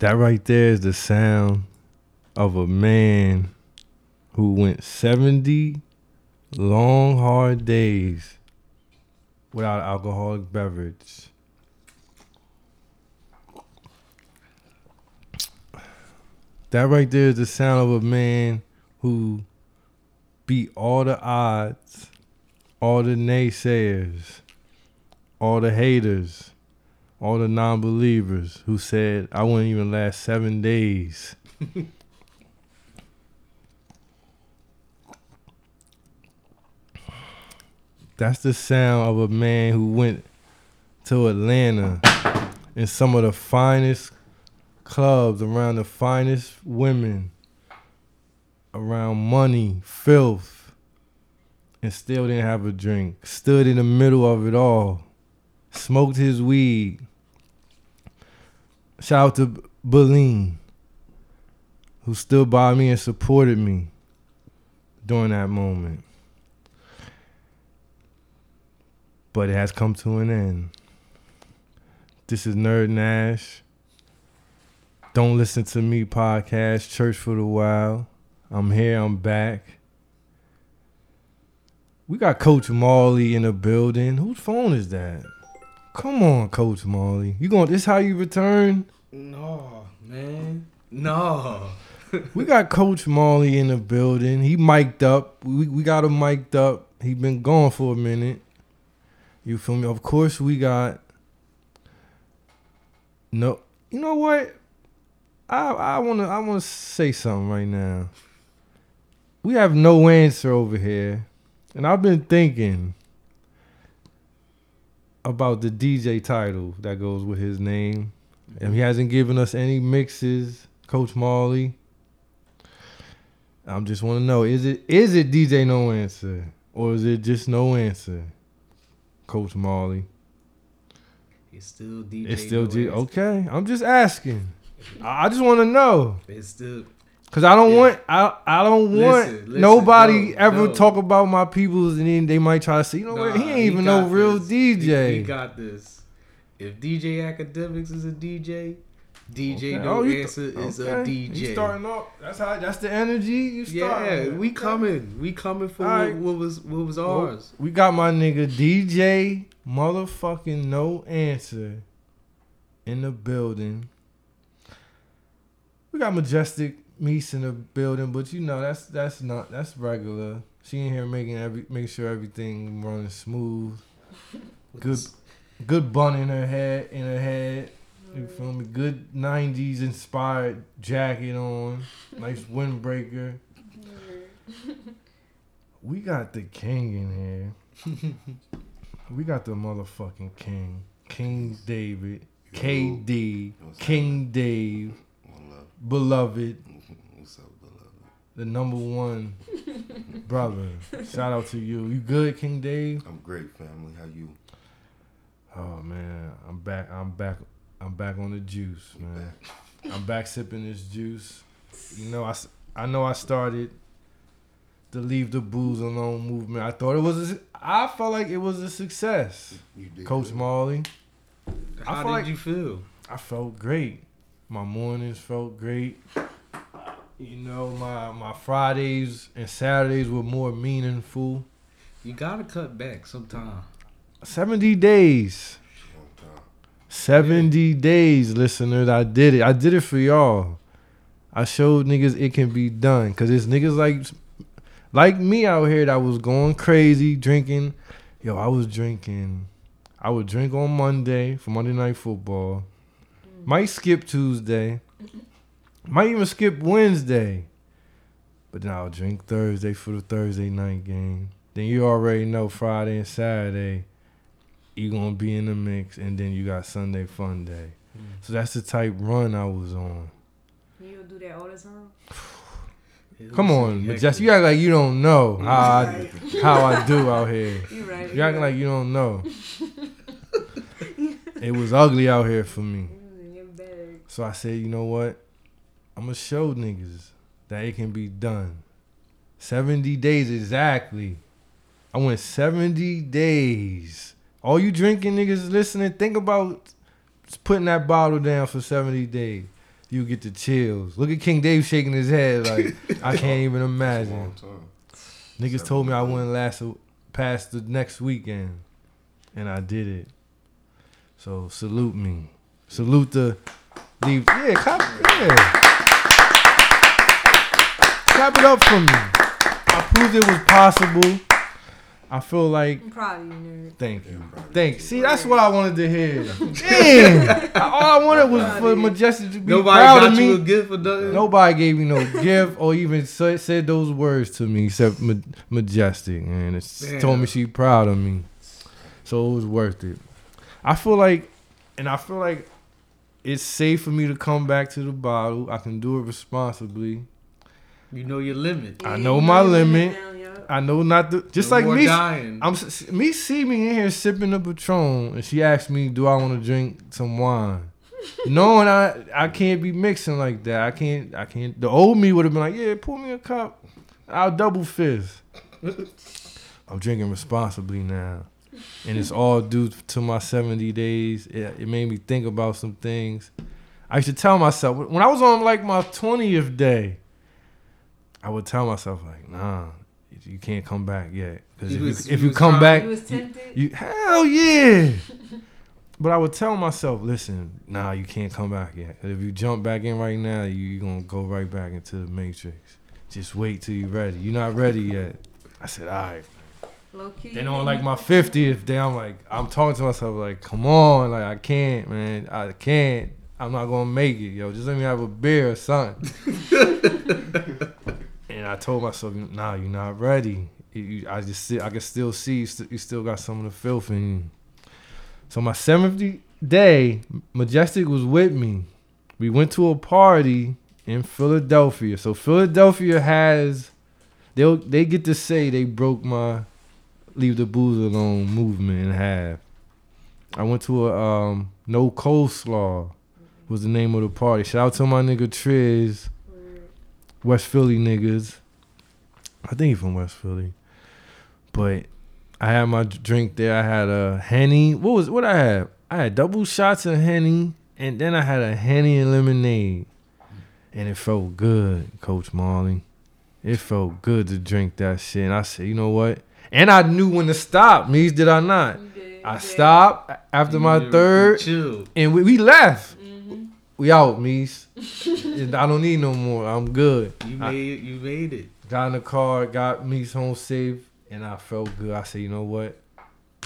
That right there is the sound of a man who went 70 long, hard days without alcoholic beverage. That right there is the sound of a man who beat all the odds, all the naysayers, all the haters, all the non believers who said I wouldn't even last seven days. That's the sound of a man who went to Atlanta in some of the finest clubs around the finest women, around money, filth, and still didn't have a drink. Stood in the middle of it all, smoked his weed. Shout out to Beline, who stood by me and supported me during that moment. But it has come to an end. This is Nerd Nash. Don't listen to me podcast, Church for the Wild. I'm here, I'm back. We got Coach Marley in the building. Whose phone is that? Come on, Coach Molly. You going this how you return? No, man. No. we got Coach Molly in the building. He mic'd up. We we got him mic'd up. He been gone for a minute. You feel me? Of course we got no you know what? I I wanna I wanna say something right now. We have no answer over here. And I've been thinking about the DJ title that goes with his name. And he hasn't given us any mixes, Coach Marley. I just want to know is it is it DJ No Answer or is it just No Answer, Coach Marley? It's still DJ. It's still no G. Okay, I'm just asking. I I just want to know It's still. Because I don't Yeah. want I I don't want Listen, listen, nobody no, ever no. talk about my peoples and then they might try to say you know what he Nah, ain't even no real this. He- DJ. He, got this. If DJ Academics is a DJ, DJ Okay. No Oh, Answer th- is okay. a DJ. You starting off. That's how. That's the energy you start. yeah, with. we coming. We coming for right. what, what was what was Well, ours. We got my nigga DJ motherfucking no answer in the building. We got Majestic Meese in the building, but you know that's that's not that's regular. She in here making every making sure everything running smooth. Good good bun in her head in her head. You feel me? Good '90s inspired jacket on, nice windbreaker. We got the king in here. we got the motherfucking king, King David, KD, King Dave, One love. beloved, What's up, beloved? The number one brother. Shout out to you. You good, King Dave? I'm great, family. How you? Oh man, I'm back. I'm back. I'm back on the juice, man. I'm back sipping this juice. You know, I I know I started the leave the booze alone movement. I thought it was. A, I felt like it was a success. You did Coach good. Marley, I How feel did like- you feel? I felt great. My mornings felt great. You know, my my Fridays and Saturdays were more meaningful. You gotta cut back sometime. Seventy days. Time. 70 days, listeners. I did it. I did it for y'all. I showed niggas it can be done. Cause it's niggas like like me out here that was going crazy drinking. Yo, I was drinking. I would drink on Monday for Monday night football. Might skip Tuesday. Might even skip Wednesday. But then I'll drink Thursday for the Thursday night game. Then you already know Friday and Saturday you're gonna be in the mix, and then you got Sunday Fun Day. Mm. So that's the type run I was on. You do that all the time? Come on, hectic. Majestic. You act like you don't know mm. how I, how I do out here. You right. You acting like you don't know. It was ugly out here for me. Mm, you in your bag. So I said, you know what? I'm gonna show niggas that it can be done. 70 days exactly. I went 70 days. All you drinking niggas listening, think about putting that bottle down for 70 days. you get the chills. Look at King Dave shaking his head like I can't even That's a long imagine. Niggas told me I wouldn't last past the next weekend, and I did it. So salute me. Salute the leave. Yeah, clap. Yeah. Clap it up for me. I proved it was possible. I feel like I'm proud of you, nerd. Thank you. Yeah, I'm proud of Thanks. See, that's what I wanted to hear. Damn. All I wanted was for Majestic to be Nobody proud got of you a gift for nothing. Nobody gave me no gift or even said, said those words to me except Ma- Majestic. And it Damn. told me she proud of me. So it was worth it. I feel like, and I feel like it's safe for me to come back to the bottle. I can do it responsibly. You know your limit. I know you my your limit. I know not to, just No like me. dying. I'm me see me in here sipping a Patron, and she asked me, "Do I want to drink some wine?" Knowing I I can't be mixing like that. I can't I can't. The old me would have been like, "Yeah, pour me a cup. I'll double fizz." I'm drinking responsibly now, and it's all due to my 70 days. It, it made me think about some things. I used to tell myself when I was on like my 20th day, I would tell myself like, "Nah, you can't come back yet. Because if, was- you, if you you come trying- back, You was tempted. you hell yeah. but I would tell myself, listen, nah, you can't come back yet. if you jump back in right now, you you gonna go right back into the matrix. Just wait till you're ready. You're not ready yet. I said, all right. Low key. Then on like my 50th day, I'm like, I'm talking to myself like, come on, like I can't, man, I can't. I'm not gonna make it, yo. Just let me have a beer or something. and I told myself, nah, you're not ready. You- I just see, I can still see you, st- you still got some of the filth in you. So my 70th day, Majestic was with me. We went to a party in Philadelphia. So Philadelphia has, they they get to say they broke my leave the booze alone movement in half. I went to a um, no coleslaw was the name of the party. Shout out to my nigga Triz. West Philly niggas. I think he from West Philly. But I had my drink there. I had a henny. What was what I had? I had double shots of henny, and then I had a henny and lemonade, and it felt good, Coach Marley. It felt good to drink that shit. And I said, you know what? And I knew when to stop. Means did I not? You did. I did. stopped after my You- you third, Chill. and we, we left. We out, Mies. I don't need no more. I'm good. You I- made it. You made it. Got in the car, got Mies home safe, and I felt good. I said, you know what?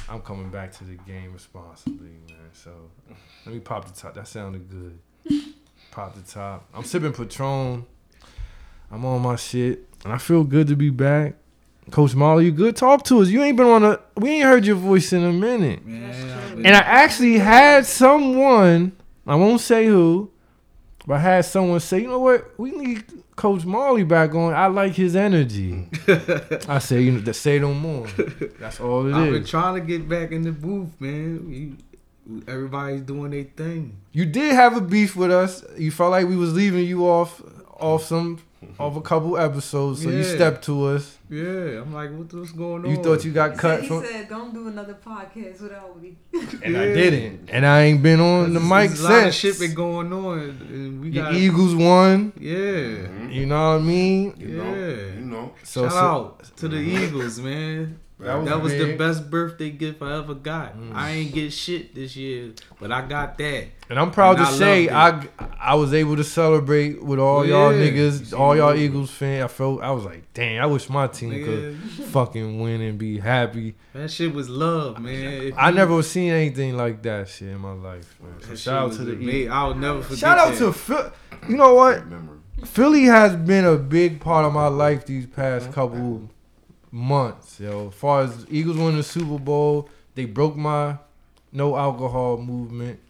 I'm coming back to the game responsibly, man. So let me pop the top. That sounded good. pop the top. I'm sipping Patron. I'm on my shit, and I feel good to be back. Coach Molly, you good? Talk to us. You ain't been on a. We ain't heard your voice in a minute. Man, That's I've true. been- And I actually had someone, I won't say who, but I had someone say, you know what, we need Coach Marley back on. I like his energy. I say, you know, say no more. That's all it I've been trying to get back in the booth, man. You, everybody's doing their thing. You did have a beef with us. You felt like we was leaving you off off some of a couple episodes, so you stepped to us. Yeah, I'm like, what, what's going on? You thought you got He cut said, from, he said, "Don't do another podcast without me." and I didn't, and I ain't been on the mic There's a lot of since. shit been going on, and we The got Eagles won. yeah. Mhm. You know what I mean? You know, Yeah. you know. So, Shout so out to the Eagles, man. That was That was the best birthday gift I ever got. Mm. I ain't get shit this year, but I got that. And I'm proud And to I say I I was able to celebrate with all y'all Yeah. niggas, You all y'all? Eagles fans. I felt I was like, damn, I wish my team could fucking win and be happy. that shit was love, man. If I you- never seen anything like that shit in my life. Man. So shout out to the ama- Eagles. I'll never forget. Shout out that. to Phil. You know what? Philly has been a big part of my life these past couple months. Yo, as far as Eagles winning the Super Bowl, they broke my no alcohol movement.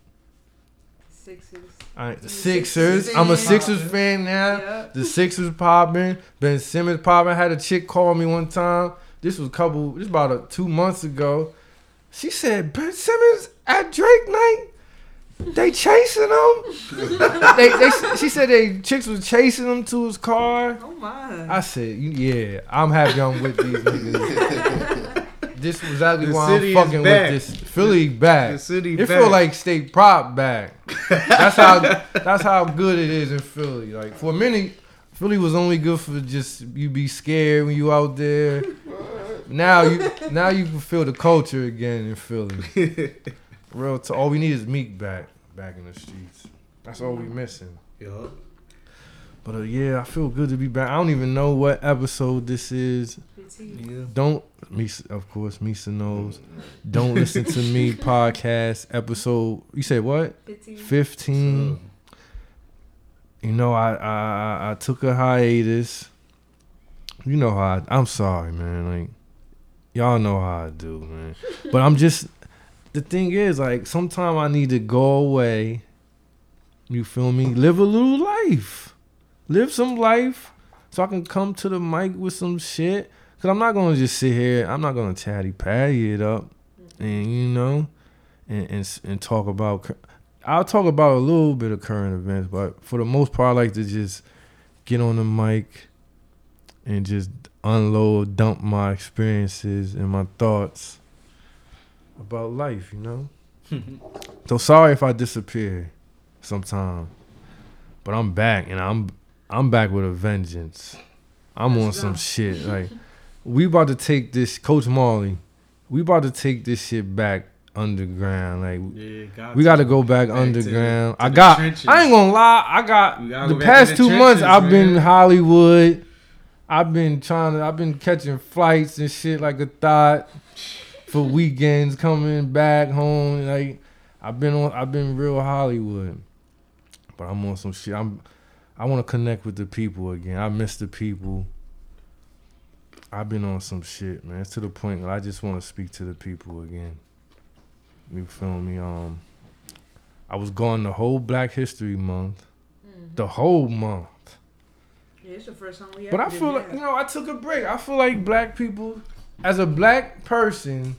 Sixers. All right, the Sixers. Sixers I'm a? Sixers fan now. Yep. The Sixers popping. Ben Simmons popping. I had a chick call me one time. This was a couple. This about a, two months ago. She said Ben Simmons at Drake night. They chasing him. they, they, she said they chicks was chasing him to his car. Oh my. I said, yeah, I'm happy I'm with these niggas. this was exactly The why I'm is fucking back. with this Philly back. The city it back. feel like state prop back. That's how that's how good it is in Philly. Like for a minute, Philly was only good for just you be scared when you out there. Now you now you can feel the culture again in Philly. Real talk. all we need is Meek back back in the streets. That's all we missing. Yup. But uh, yeah, I feel good to be back. I don't even know what episode this is. 15. Yeah. Don't Misa, of course, Misa knows. Don't listen to me podcast episode. You say what? 15. Fifteen. You know, I I I- I took a hiatus. You know how I, I'm sorry, man. Like y'all know how I do, man. But I'm just the thing is, like, sometimes I need to go away. You feel me? Live a little life. Live some life so I can come to the mic with some shit. Cause I'm not gonna just sit here. I'm not gonna chatty patty it up, and you know, and and, and talk about. I'll talk about a little bit of current events, but for the most part, I like to just get on the mic and just unload, dump my experiences and my thoughts about life. You know. So sorry if I disappear sometime, but I'm back and I'm I'm back with a vengeance. I'm on Let's some shit like we about to take this, Coach Marley. We about to take this shit back underground. Like Yeah, got we got to go back, Back underground. to I got. trenches. I ain't gonna lie. I got the go past two the months. I've been man. Hollywood. I've been trying to. I've been catching flights and shit like a thought for weekends, coming back home. Like I've been on. I've been real Hollywood, but I'm on some shit. I'm. I want to connect with the people again. I miss the people. I've been on some shit, man. It's to the point where I just want to speak to the people again. You feel me? Um, I was gone the whole Black History Month, Mm. the whole month. Yeah, it's the first time we But I feel like you know, I took a break. I feel like black people, as a black person,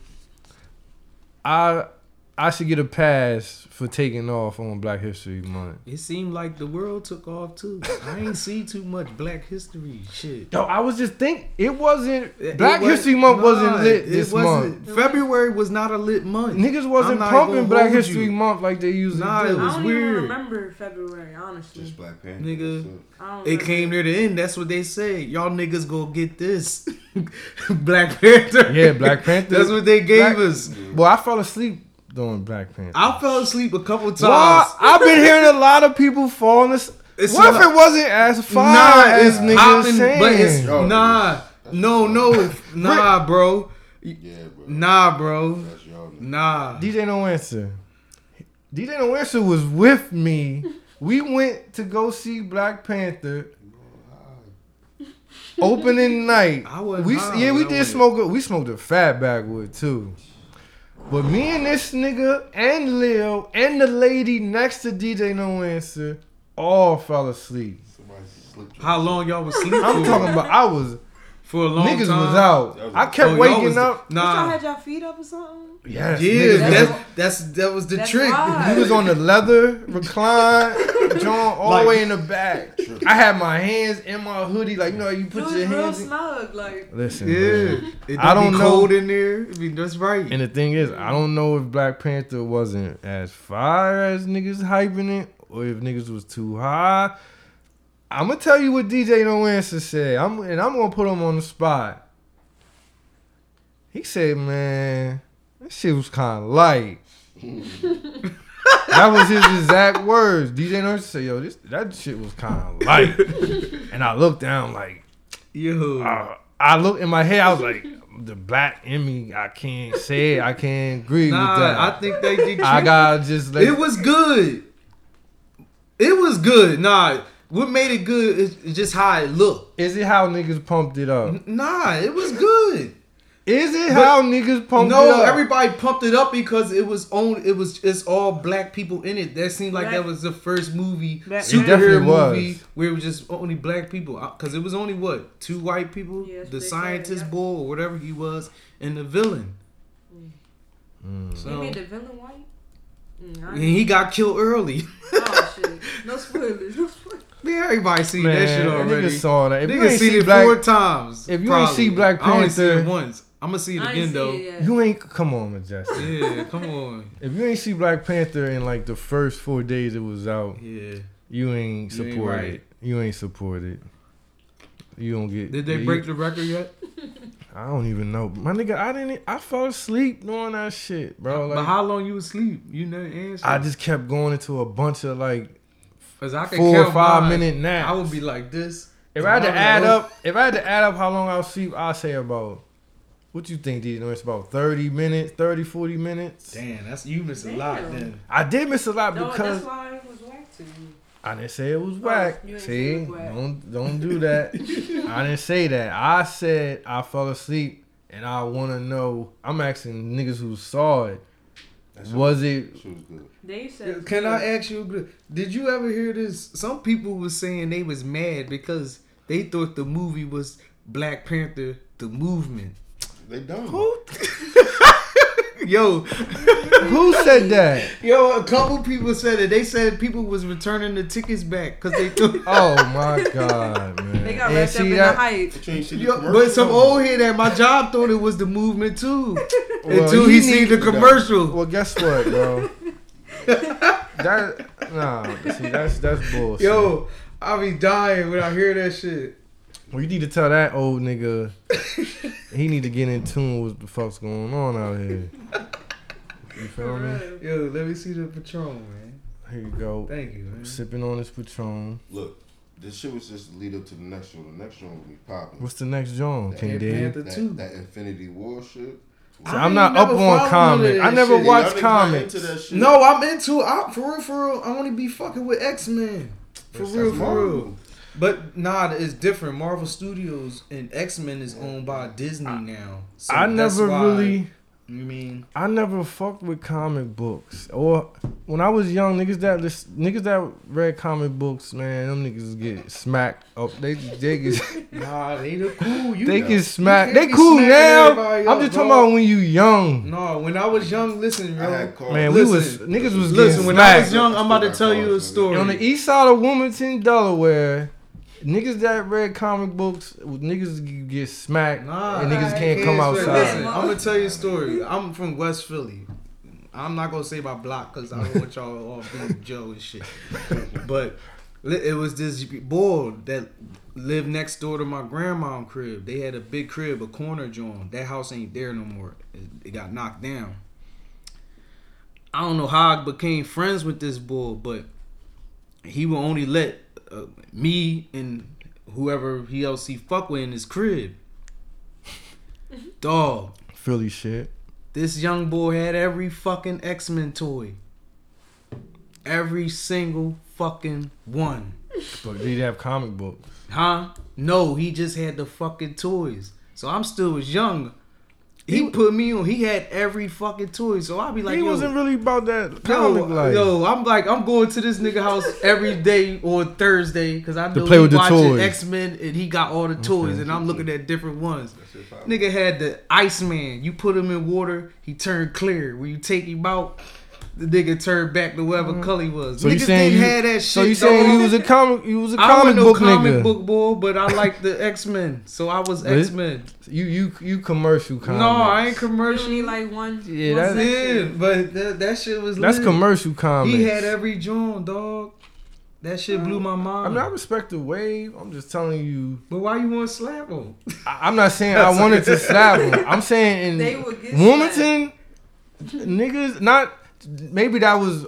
I I should get a pass for taking off on Black History Month. It seemed like the world took off too. I ain't see too much Black History shit. Yo, I was just think it wasn't It Black was- History Month nah, wasn't lit this wasn't- month. February was not a lit month. Niggas wasn't I'm pumping Black History you. Month like they usually Nah, do. it was I don't weird. even remember February, honestly. Just Black Panther. Nigga. it. I don't It came near the end. That's what they said. Y'all niggas go get this. Black Panther. Yeah, Black Panther. That's what they gave Black- us. Well, I fell asleep during Black Panther. I fell asleep a couple times. Well, I've been hearing a lot of people falling asleep. It's What if it wasn't as fire Nah, as niggas saying? but it's Y'all nah, no, no, nah, bro, Yeah, bro. nah, bro, That's nah. DJ No Answer. DJ No Answer was with me. We went to go see Black Panther opening night. I wasn't We high yeah, we did smoke. A, we smoked a fat backwood too. But me and this nigga and Lil and the lady next to DJ No Answer all fell asleep. How long y'all was sleeping? I'm talking about I was for a long niggas time. was out. Was- I kept Oh, waking was- up. But y'all Nah, had y'all feet up or something? Yes, yeah, niggas that's was- that's that was the That's trick. why. We was on the leather recline, joint all Like- the way in the back. I had my hands in my hoodie, like you know, you It put was your real hands. In. snug, like. Listen, Yeah, it I don't don't be know. cold in there. I mean, that's right. And the thing is, I don't know if Black Panther wasn't as fire as niggas hyping it, or if niggas was too high. I'm gonna tell you what DJ No Answer said. I'm and I'm gonna put him on the spot. He said, "Man, that shit was kind of light." that was his exact words. DJ No Answer said, "Yo, this that shit was kind of light." and I looked down like. Yo, Uh, I looked in my head. I was like, the black in me. I can't say it. I can't agree with that. I think they did. I, gotta just like. it was good. It was good. Nah, what made it good is is just how it looked. Is it how niggas pumped it up? Nah, it was good. Is it But- how niggas pumped it up? no, everybody pumped it up because it was on. It was it's all black people in it. That seemed like Black- that was the first movie, Black- superhero movie, was. where it was just only black people. Because it was only what two white people, Yeah, that's the scientist said, yeah. boy or whatever he was, and the villain. Mm. So You made the villain white? Mm, and he got killed early. Oh shit! No spoilers. No spoilers. Man, everybody seen Man, that shit already. Niggas saw that. If you ain't seen see it Black, four times. if you ain't see Black I only seen it Panther- once. I'm gonna see it again though. it. You ain't come on, Majestic. Yeah, come on. If you ain't see Black Panther in like the first four days it was out, Yeah. you ain't You ain't support right. it. You ain't support it. You don't get. Did they you- break the record yet? I don't even know, my nigga. I didn't. I fell asleep doing that shit, bro. but how long you asleep? You never answer. I just kept going into a bunch of like Cause I can four or five mine. minute naps. I would be like this. If I had to add like, up, if I had to add up how long I was asleep, I'd say about. What you think, D? It's about 30 minutes, 30, 40 minutes. Damn, that's you miss a lot then. I did miss a lot No, because that's why it was whack to me. I didn't say it was oh, whack. you ain't say See, it was whack. don't don't do that. I didn't say that. I said I fell asleep, and I want to know. I'm asking niggas who saw it. That Was it? shit was good. They said. Can I ask you? Did you ever hear this? Some people were saying they was mad because they thought the movie was Black Panther: The Movement. They done. Who? Yo, Who said that? yo, a couple people said it. They said people was returning the tickets back because they thought. Oh my god, man! They got And wrapped up in that- the hype. But you ain't see the Yo, but some old head at my job thought it was the movement too. Well, until he he seen the commercial. Well, guess what, bro? that nah. See, that's that's bullshit. Yo, I be dying when I hear that shit. Well, you need to tell that old nigga he need to get in tune with the fuck's going on out here. You feel me? Yo, let me see the Patron, man. Here you go. Thank you, man. Sipping on this Patron. Look, this shit was just lead up to the next show. The next show will be popping. What's the next John? That King Black Dig? That, that Infinity War shit. So I'm not up on none comics. I never shit. watched Y'all niggas not comics. into that shit. No, I'm into I, for real, for real. I only be fucking with X Men. For That's real, for Marvel. real. But nah, it's different. Marvel Studios and X Men is owned by Disney now. So I never really, You mean? I never fucked with comic books. Or when I was young, niggas that lis- niggas that read comic books, man, them niggas get smacked up. They they get Nah, they the cool. You they know. get smacked. can't They be cool smacking now. everybody I'm up, just talking dog. about when you young. No, when I was young, listen, I bro. had called. Man, we was Listen. niggas was Listen, getting when I was young, I'm about to tell you a story. on the east side of Wilmington, Delaware. Niggas that read comic books, niggas get smacked, Nah, and niggas can't come Listen, outside. I'm gonna tell you a story. I'm from West Philly. I'm not gonna say my block because I don't want y'all all being Joe and shit. But it was this boy that lived next door to my grandma crib. They had a big crib, a corner joint. That house ain't there no more. It, it got knocked down. I don't know how I became friends with this boy, but he will only let uh, me and whoever he else he fuck with in his crib. Dog, Philly shit. this young boy had every fucking X Men toy. Every single fucking one. But they have comic books. Huh? No, he just had the fucking toys. So I'm still was young. He put me on. He had every fucking toy. So I'll be like, he yo, wasn't really about that yo, uh, life. yo, I'm like, I'm going to this nigga house every day on Thursday because I know play he with the watching toys. X Men and he got all the toys, Okay. and I'm looking at different ones. That shit popping. Nigga had the Iceman. You put him in water, he turned clear. When you take him out, the nigga turned back to whatever color he was. Mm-hmm. So you Niggas saying didn't you, have that shit. so you saying dog. you was a comic you was a I comic wasn't no book comic nigga. book boy, but I like the X Men, so I was X Men. You you you commercial comics. No, I ain't You commercial. only like one. Yeah, one that's- it. but that, that shit was like That's lit. commercial comics. He had every joint, dog. That shit blew my mind. I mean, I respect the wave. I'm just telling you. but why you want to slap him? I, I'm not saying I wanted to slap him. I'm saying in would get Wilmington, niggas not. Maybe that was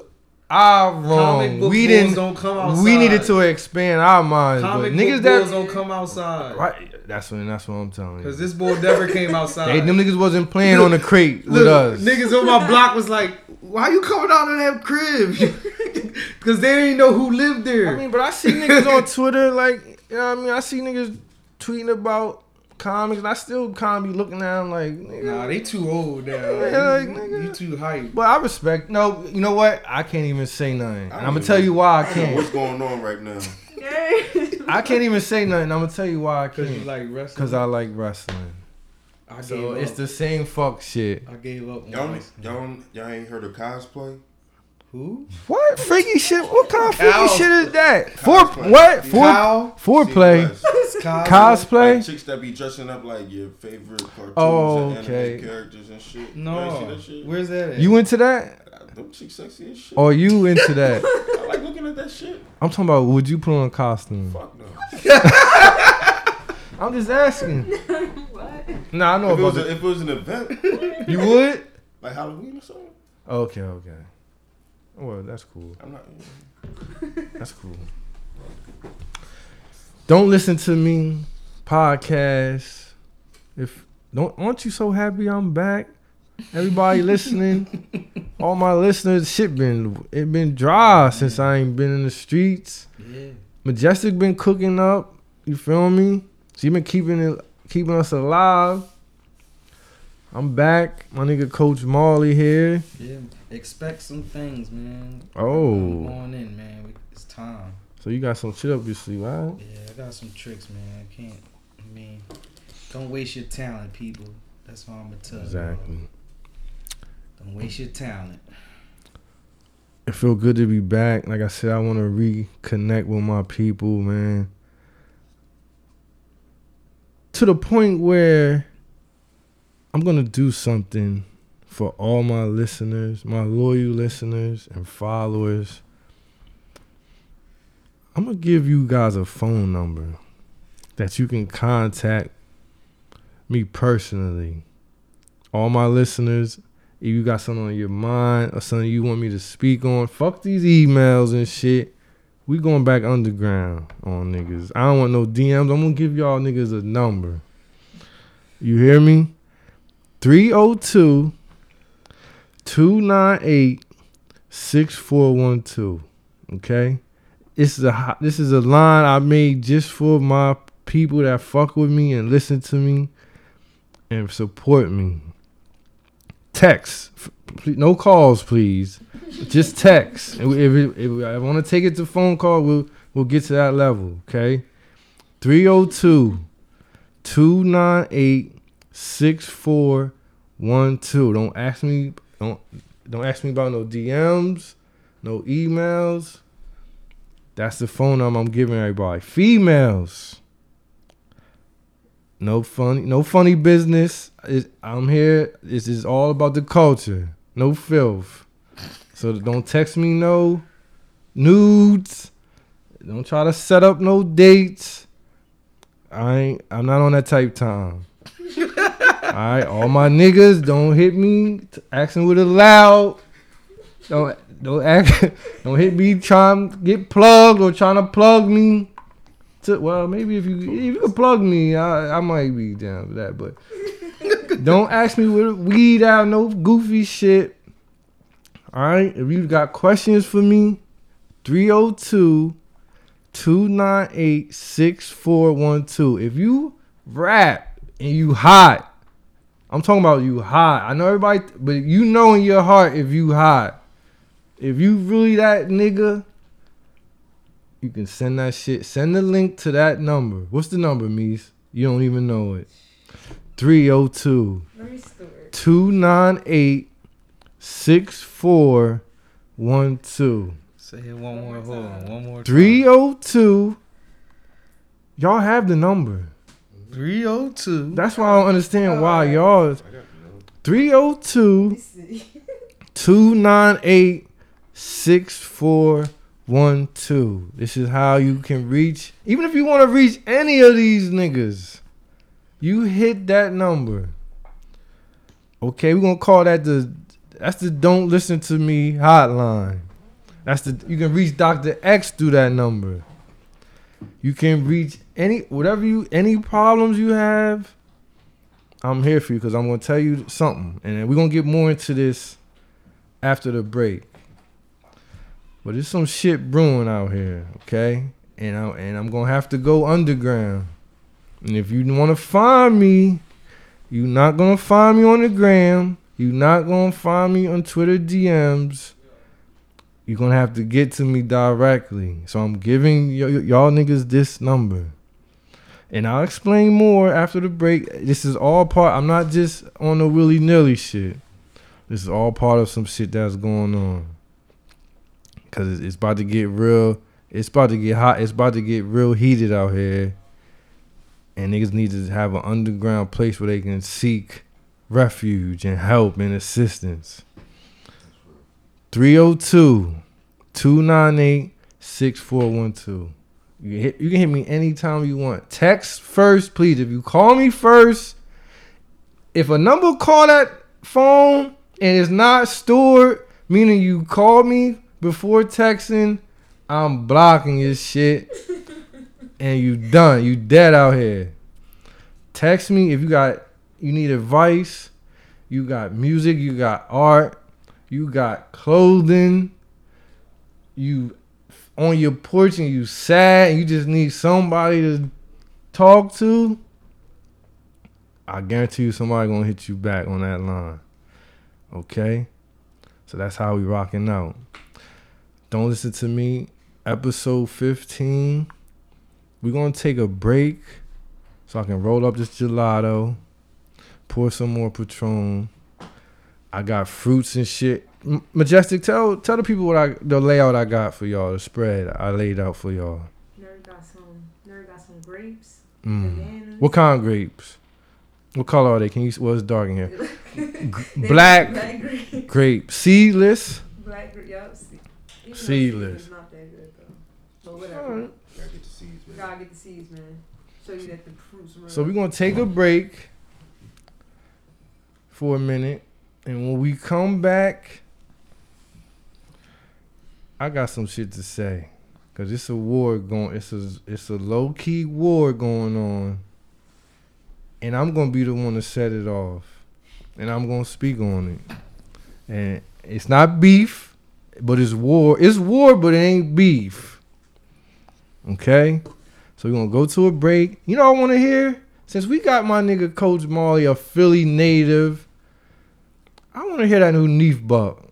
ah, our Comic wrong. book We didn't. don't come outside. We needed to expand our minds, Comic but niggas book that. don't come outside. Right, that's what that's what I'm telling you. Cause this boy never came outside. They, them niggas wasn't playing on the crate with Look, us. Niggas on my block was like, "Why you coming out of that crib?" Cause they didn't know who lived there. I mean, but I see niggas on Twitter like, you know what I mean? I see niggas tweeting about comics, and I still kind of be looking at them like, nigga. nah, they too old now. Yeah, like, you, nigga. you too hype. But I respect. No, you know what? I can't even say nothing. I I'm gonna tell you why I I don't know can't. what's going on right now. Yeah. I can't even say nothing. I'm gonna tell you why I Cause you can't. like wrestling. Cause I like wrestling. I So gave it's up. the same fuck shit. I gave up. Y'all, y'all, y'all ain't heard of cosplay? Who? What freaky shit? What kind of freaky Cow. shit is that? Cow. For what? For Kyle? foreplay. Cosplay? Like chicks that be dressing up like your favorite cartoons Oh, and okay. anime characters and shit. You ain't see No, that shit? where's that at? You into that? Them chicks sexy as shit. Or you into that? I like looking at that shit. I'm talking about would you put on a costume? Fuck no. I'm just asking. what? Nah, I know If it, about was a, if it was an event, You would? like Halloween or something, Okay, okay. Well, that's cool. I'm not. That's cool. Don't listen to me podcast. If don't aren't you so happy I'm back? Everybody listening, all my listeners, shit been it been dry since I ain't been in the streets. Yeah. Majestic been cooking up. You feel me? She been keeping it, keeping us alive. I'm back. My nigga Coach Marley here. Yeah. Expect some things, man. Oh. Going in, man. It's time. So you got some shit up your sleeve, right? Yeah, I got some tricks, man. I can't. I mean, don't waste your talent, people. That's all I'm gonna tell you. Exactly. Don't waste your talent. It feel good to be back. Like I said, I want to reconnect with my people, man. To the point where I'm gonna do something for all my listeners, my loyal listeners and followers. I'm gonna give you guys a phone number that you can contact me personally. All my listeners, if you got something on your mind or something you want me to speak on, fuck these emails and shit. We going back underground on niggas. I don't want no DMs. I'm gonna give y'all niggas a number. You hear me? 302 298 6412. Okay? This is a this is a line I made just for my people that fuck with me and listen to me and support me text. No calls, please. Just text. If, it- if I want to take it to phone call, we'll we'll get to that level. Okay. 302 298 6412. Don't ask me don't don't ask me about no DMs, no emails. That's the phone number I'm giving everybody. Females. No funny, no funny business. I'm here. This is all about the culture. No filth. So don't text me no nudes. Don't try to set up no dates. I ain't. I'm not on that type time. All right, all my niggas don't hit me asking with a loud. Don't don't act. Don't hit me trying to get plugged or trying to plug me. To, well, maybe if you if you plug me, I I might be down for that. But don't ask me with weed out, no goofy shit. All right, if you got questions for me, 302 298 6412. If you rap and you hot, I'm talking about you hot. I know everybody, but you know in your heart if you hot. If you really that nigga, you can send that shit. Send the link to that number. What's the number, Mies? You don't even know it. 302 Let me store it. 298 6412. Say it one more. Hold on. One more. time. 302. Y'all have the number. 302. That's why I don't understand why y'all. I 302 Let me 298 6412. This is how you can reach, even if you want to reach any of these niggas, you hit that number. Okay, we're gonna call that the that's the don't listen to me hotline. That's the you can reach Dr. X through that number. You can reach any whatever you any problems you have. I'm here for you because I'm gonna tell you something, and we're gonna get more into this after the break. But there's some shit brewing out here, okay? And I and I'm gonna have to go underground. And if you want to find me, you're not gonna find me on the gram. You're not gonna find me on Twitter DMs. You're gonna have to get to me directly. So I'm giving y- y- y'all niggas this number. And I'll explain more after the break. This is all part. I'm not just on the willy nilly shit. This is all part of some shit that's going on. Cause it's, about to get real. It's about to get hot. It's about to get real heated out here. and niggas need to have an underground place where they can seek refuge and help and assistance. 302 298 6412. You can, hit, you can hit me anytime you want. Text first, please. If you call me first, if a number call that phone and it's not stored, meaning you called me before texting, I'm blocking your shit. and you done. You dead out here. Text me if you got you need advice. You got music, you got art, you got clothing. You on your porch and you sad and you just need somebody to talk to. I guarantee you somebody gonna hit you back on that line. Okay? So that's how we rocking out. Don't listen to me. Episode 15. We're gonna take a break so I can roll up this gelato, pour some more Patron. I got fruits and shit. M- Majestic, tell tell the people what I the layout I got for y'all, the spread I laid out for y'all. Nerd got some. Nerd got some grapes. Mm. What kind of grapes? What color are they? Can you? Well, it's dark in here. Black. Black grape. Grape, seedless. Black grape. Yup. See- even Seedless. Not that good though. But whatever. Alright. Gotta get the seeds, man. Gotta get the seeds, man. Show you that the fruits real. So we're gonna take a break for a minute, and when we come back, I got some shit to say, cause it's a war going. It's a it's a low key war going on, and I'm gonna be the one to set it off, and I'm gonna speak on it, and it's not beef, but it's war. It's war, but it ain't beef. Okay. So we're gonna go to a break. You know I wanna hear? Since we got my nigga Coach Molly, a Philly native, I wanna hear that new Neef Buck.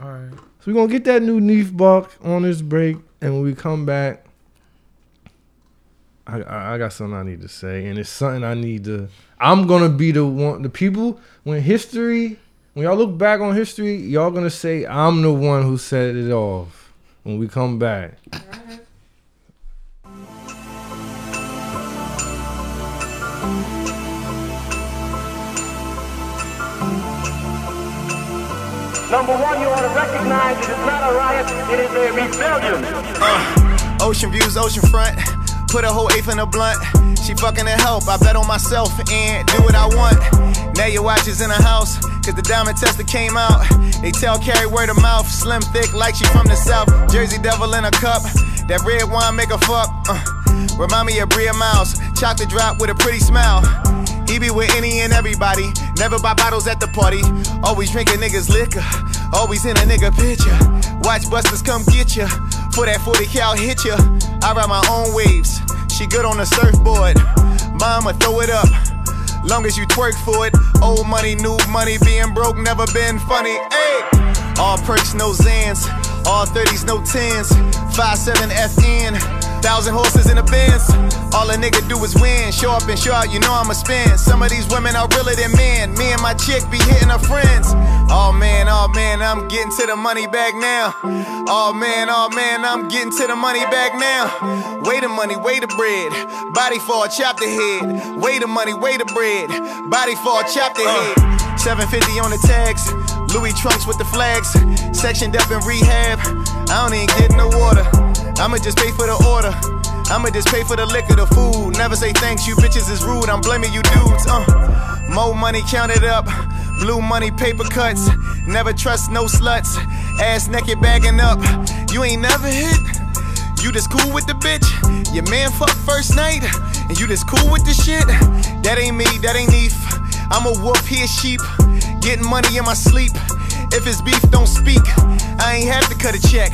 Alright. So we're gonna get that new Neef Buck on this break, and when we come back, I, I I got something I need to say, and it's something I need to. I'm gonna be the one. The people when history, when y'all look back on history, y'all gonna say I'm the one who set it off. When we come back. Number one, you ought to recognize it is not a riot, it is a rebellion. Uh, ocean views, ocean front. Put a whole eighth in a blunt. She fucking to help. I bet on myself and do what I want. Now your watch is in the house, cause the diamond tester came out. They tell Carrie word of mouth, slim thick like she from the south. Jersey devil in a cup. That red wine make a fuck. Uh, remind me of Bria Myles. Chocolate drop with a pretty smile. He be with any and everybody. Never buy bottles at the party. Always drinking niggas liquor. Always in a nigga picture. Watch busters come get ya. For that 40 cal hit ya. I ride my own waves. She good on the surfboard. Mama, throw it up. Long as you twerk for it. Old money, new money. Being broke, never been funny. Hey! All perks, no Xans. All 30s, no 10s. 5-7 FN. Thousand horses in the Benz. All a nigga do is win. Show up and show out, you know I'ma spend. Some of these women are realer than men. Me and my chick be hitting her friends. Oh man, oh man, I'm getting to the money back now. Oh man, oh man, I'm getting to the money back now. Way the money, way the bread. Body fall, chop the head. Way the money, way the bread. Body fall, chop the uh. head. 750 on the tags. Louis trunks with the flags. Sectioned up in rehab. I don't even get in the water. I'ma just pay for the order. I'ma just pay for the liquor, the food. Never say thanks, you bitches is rude. I'm blaming you dudes. Uh, more money counted up. Blue money, paper cuts. Never trust no sluts. Ass naked bagging up. You ain't never hit. You just cool with the bitch. Your man fuck first night. And you just cool with the shit. That ain't me, that ain't Neef. I'm a wolf, he a sheep. Getting money in my sleep. If it's beef, don't speak. I ain't have to cut a check.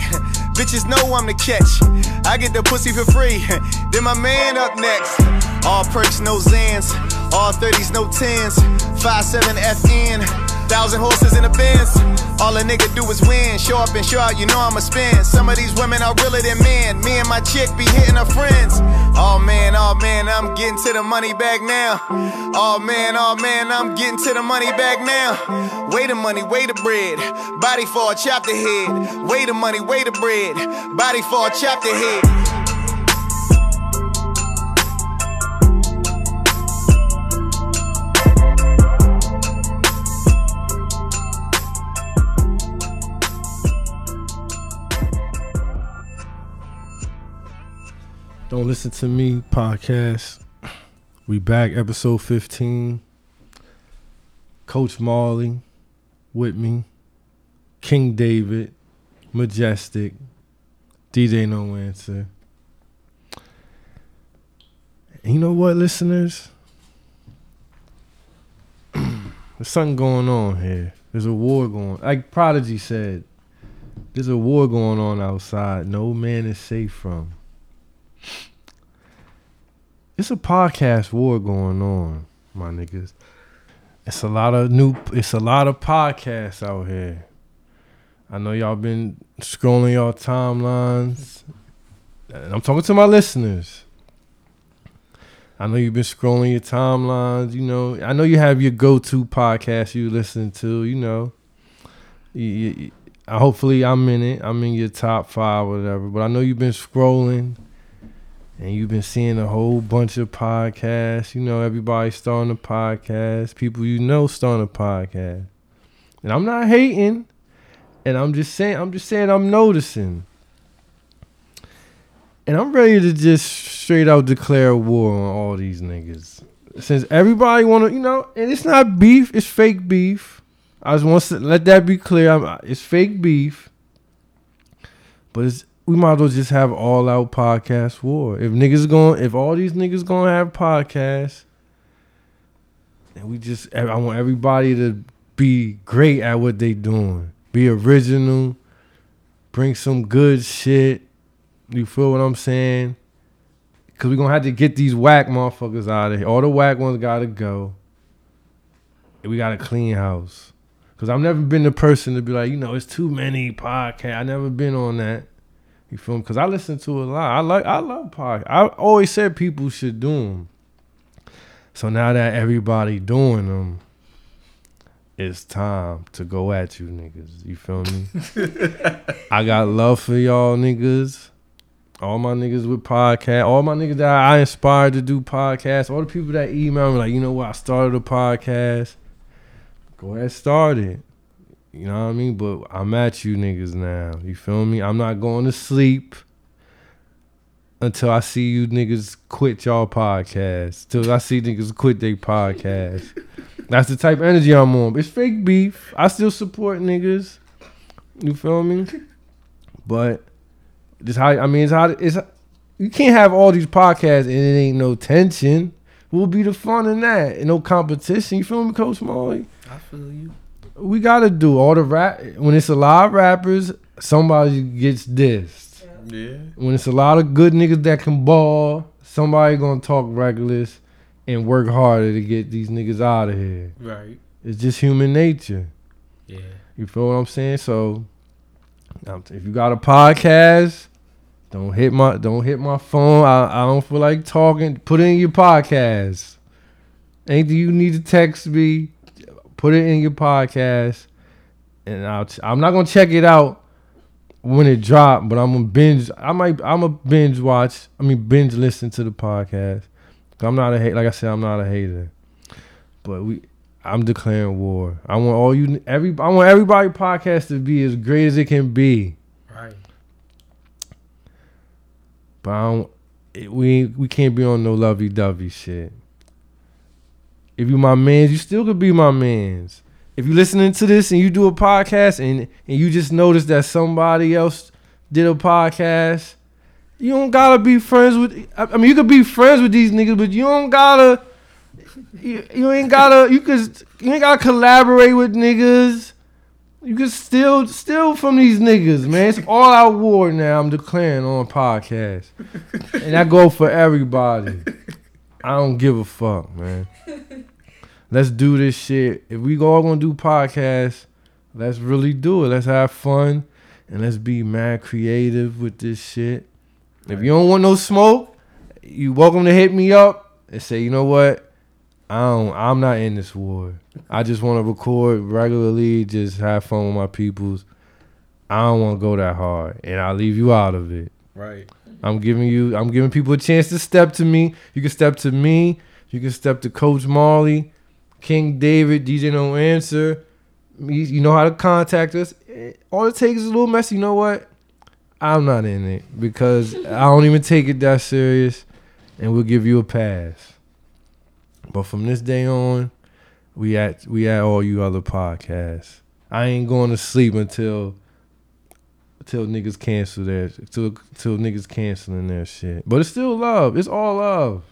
Bitches know I'm the catch. I get the pussy for free. Then my man up next. All perks, no Xans. All 30s, no 10s. 5-7 FN. Thousand horses in the Benz. All a nigga do is win. Show up and show out, you know I'ma spend. Some of these women are realer than men. Me and my chick be hitting her friends. Oh man, oh man, I'm getting to the money back now. Oh man, oh man, I'm getting to the money back now. Way the money, way the bread. Body fall, chop the head. Way the money, way the bread. Body fall, chop the head. Don't listen to me podcast. We back episode 15. Coach Marley with me. King David, Majestic, DJ No Answer. And you know what, listeners? There's something going on here. There's a war going. Like Prodigy said, there's a war going on outside. No man is safe from. It's a podcast war going on, my niggas. It's a lot of new. It's a lot of podcasts out here. I know y'all been scrolling y'all timelines. And I'm talking to my listeners. I know you've been scrolling your timelines. You know, I know you have your go-to podcast you listen to. You know, you, you, hopefully I'm in it. I'm in your top five, or whatever. But I know you've been scrolling, and you've been seeing a whole bunch of podcasts. You know, everybody starting a podcast. People you know starting a podcast, and I'm not hating. And I'm just saying, I'm just saying, I'm noticing. And I'm ready to just straight out declare war on all these niggas. Since everybody wanna, you know, and it's not beef, it's fake beef. I just want to let that be clear. I'm, it's fake beef. But it's we might as well just have all out podcast war. If niggas going, if all these niggas gonna have podcasts, and we just, I want everybody to be great at what they doing. Be original. Bring some good shit. You feel what I'm saying? Cause we gonna have to get these whack motherfuckers out of here. All the whack ones gotta go. And we got a clean house. Cause I've never been the person to be like, you know, it's too many podcasts. I never been on that. You feel me? Cause I listen to a lot. I like, I love podcasts. I always said people should do them. So now that everybody doing them, it's time to go at you niggas. You feel me? I got love for y'all niggas. All my niggas with podcast, all my niggas that I inspired to do podcasts, all the people that email me like, you know what, I started a podcast. Go ahead, start it. You know what I mean? But I'm at you niggas now. You feel me? I'm not going to sleep until I see you niggas quit y'all podcast. Till I see niggas quit their podcast. That's the type of energy I'm on. It's fake beef. I still support niggas. You feel me? But just how I mean, it's how it's. You can't have all these podcasts and it ain't no tension. Would be the fun in that? And no competition. You feel me, Coach Marley? I feel you. We gotta do all the rap when it's a lot of rappers. Somebody gets dissed. Yeah. When it's a lot of good niggas that can ball, somebody gonna talk reckless and work harder to get these niggas out of here. Right. It's just human nature. Yeah. You feel what I'm saying? So, um, if you got a podcast, don't hit my don't hit my phone. I, I don't feel like talking. Put it in your podcast. Anything you need to text me, put it in your podcast, and I'll ch- I'm not gonna check it out when it drop, but I'm gonna binge. I might I'm a binge watch. I mean binge listen to the podcast. I'm not a hate. Like I said, I'm not a hater. But we I'm declaring war. I want all you every I want everybody podcast to be as great as it can be. Right. But I don't it, we we can't be on no lovey dovey shit. If you my mans, you still could be my mans. If you listening to this and you do a podcast and and you just notice that somebody else did a podcast, you don't gotta be friends with. I I mean, you could be friends with these niggas, but you don't gotta. You, you ain't gotta. You could. You ain't gotta collaborate with niggas. You can still steal from these niggas, man. It's all out war now. I'm declaring on a podcast, and I go for everybody. I don't give a fuck, man. Let's do this shit. If we all gonna do podcasts, let's really do it. Let's have fun, and let's be mad creative with this shit. If you don't want no smoke, you welcome to hit me up and say, you know what? I don't. I'm not in this war. I just want to record regularly, just have fun with my peoples. I don't want to go that hard, and I'll leave you out of it. Right. I'm giving you. I'm giving people a chance to step to me. You can step to me. You can step to Coach Marley, King David, DJ No Answer. You know how to contact us. Eh, All it takes is a little message. You know what? I'm not in it because I don't even take it that serious, and we'll give you a pass. But from this day on, we at we at all you other podcasts. I ain't going to sleep until until niggas cancel their till till niggas canceling their shit. But it's still love. It's all love.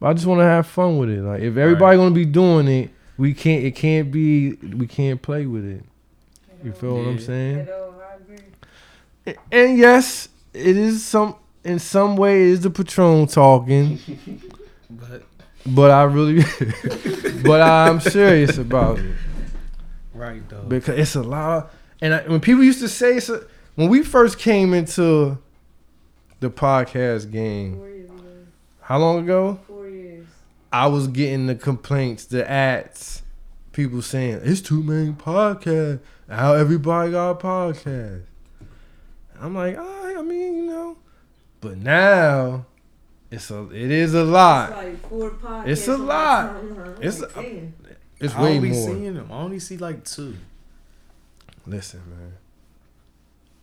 But I just want to have fun with it. Like if everybody gonna be doing it, we can't. It can't be. We can't play with it. You feel what I'm saying? Hello, I agree. And yes, it is some in some way it is the Patron talking, But but I really, but I'm serious about it right though. because it's a lot. of, And I, when people used to say, so, when we first came into the podcast game, Four years ago. how long ago? Four years. I was getting the complaints, the ads, people saying it's too many podcasts. How everybody got a podcast. I'm like, all right, I mean, you know, but now it's a, it is a lot. It's lot. like four podcasts. It's a lot. timeline. It's like, a- It's way don't be more. seeing them. I only see like two. Listen, man,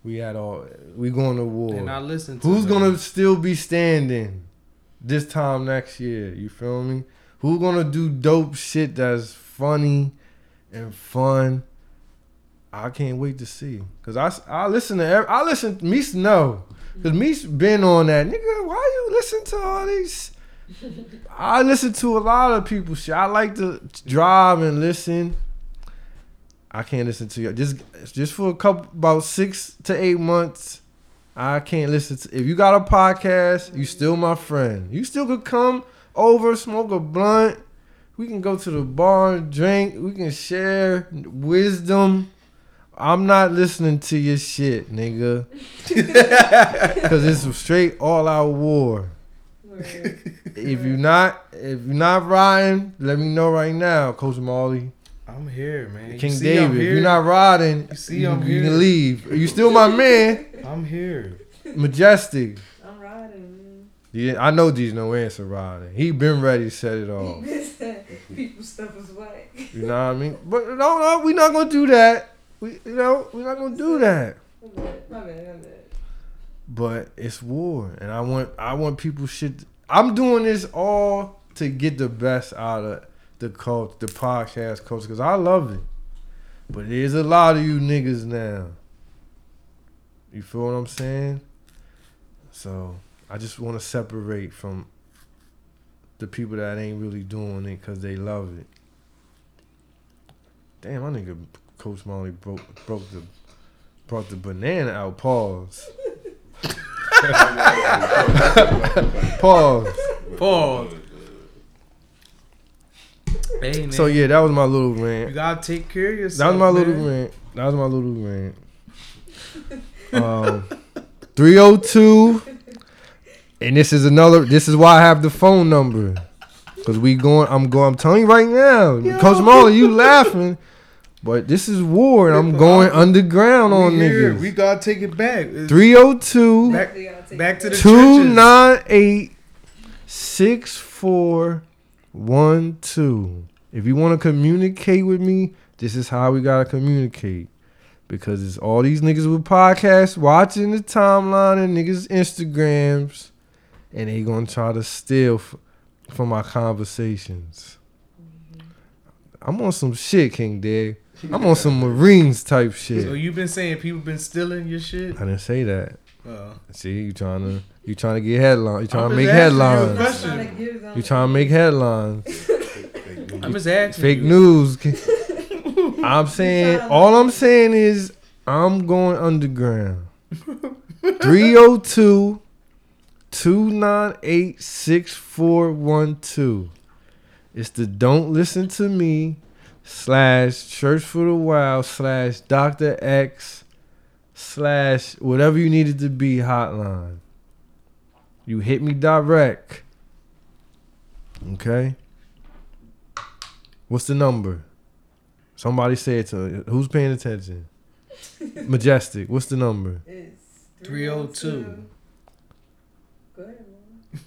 we had all we going to war. And I listen to Who's them. gonna still be standing this time next year? You feel me? Who's gonna do dope shit that's funny and fun? I can't wait to see. Cause I, I listen to every, I listen Meese know. Cause Meese been on that nigga. Why you listen to all these? I listen to a lot of people shit. I like to drive and listen. I can't listen to you just just for a couple about six to eight months. I can't listen to. If you got a podcast, you still my friend. You still could come over, smoke a blunt. We can go to the bar and drink. We can share wisdom. I'm not listening to your shit, nigga. Cause it's straight all out war. If you're not, if you're not riding, let me know right now, Coach Marley, I'm here, man. You King see David. You're not riding, You see you, I'm you here. can leave. You still my man, I'm here. majestic. I'm riding, Yeah, I know D's no answer riding. He been ready to set it off. man. People stuff is whack. You know what I mean? But no, no, we're not gonna do that. We, you know, we're not gonna do that. My bad, my bad, my bad. But it's war, and I want, I want people shit. I'm doing this all to get the best out of the cult, the podcast culture, because I love it. But there's a lot of you niggas now. You feel what I'm saying? So I just want to separate from the people that ain't really doing it because they love it. Damn, my nigga Coach Marley broke broke the brought the banana out. Pause. Pause. Pause. Hey man. So yeah, that was my little rant. you gotta take care of yourself. That was my little man. rant. That was my little rant. Um, 302. And this is another. This is why I have the phone number. Cause we going. I'm going. I'm telling you right now, Coach Marley, you laughing, but this is war, and I'm going underground on here. niggas. We gotta take it back. It's 302 Back- back to the back. two trenches. nine eight six four one two. If you want to communicate with me, this is how we gotta communicate. Because it's all these niggas with podcasts watching the timeline and niggas Instagrams, and they gonna try to steal f- from my conversations. I'm on some shit, King Dave. I'm on some Marines type shit. So you've been saying people been stealing your shit? I didn't say that. Uh, See, you trying to you trying to get headlines. You trying to make asking you a headlines. Trying to You trying to make headlines. I'm just asking. Fake you. news. I'm saying all I'm saying is I'm going underground. 302 298 6412. It's the don't listen to me slash church for the wild slash Dr. X slash whatever you needed to be hotline. You hit me direct. Okay? What's the number? Somebody say it to. Who's paying attention? Majestic. What's the number? It's 302. Go ahead,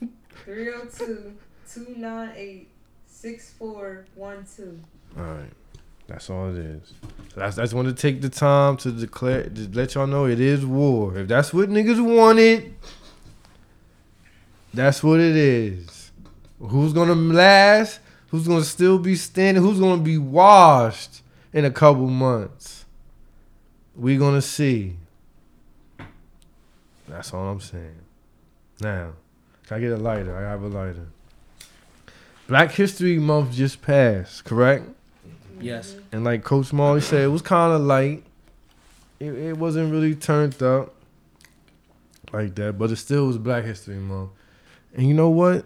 man. 302 298 6412. All right. That's all it is. So that's, I just want to take the time to declare, to let y'all know it is war. If that's what niggas wanted, that's what it is. Who's gonna last? Who's gonna still be standing? Who's gonna be washed in a couple months? We gonna see. That's all I'm saying. Now, can I get a lighter? I have a lighter. Black History Month just passed, correct? Yes. And like Coach Marley said, it was kind of light. It, it wasn't really turned up like that, but it still was Black History Month. And you know what?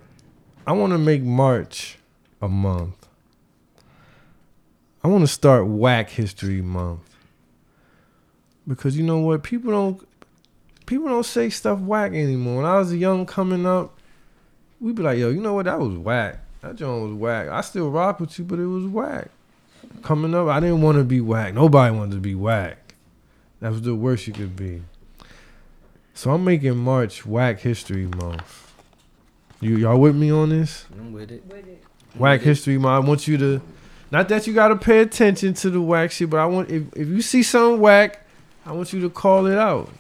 I want to make March a month. I want to start Whack History Month because you know what? People don't people don't say stuff whack anymore. When I was young coming up, we'd be like, "Yo, you know what? That was whack. That joint was whack. I still rock with you, but it was whack." coming up, I didn't want to be whack. Nobody wanted to be whack. That was the worst you could be. So I'm making March Whack History Month. You y'all with me on this? I'm with it. With it. Whack History Month. I want you to, not that you gotta pay attention to the whack shit, but I want if if you see something whack, I want you to call it out.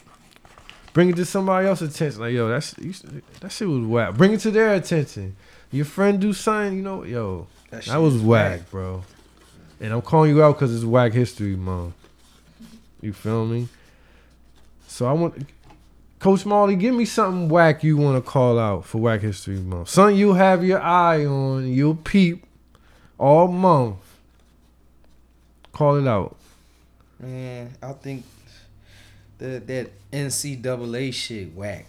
Bring it to somebody else's attention. Like yo, that's you, that shit was whack. Bring it to their attention. Your friend do something, you know, yo, shit that was is whack, bro. And I'm calling you out because it's Whack History Month. You feel me? So I want Coach Marley, give me something whack you want to call out for Whack History Month. Something you have your eye on, you'll peep all month. Call it out. Man, I think the that NCAA shit whack.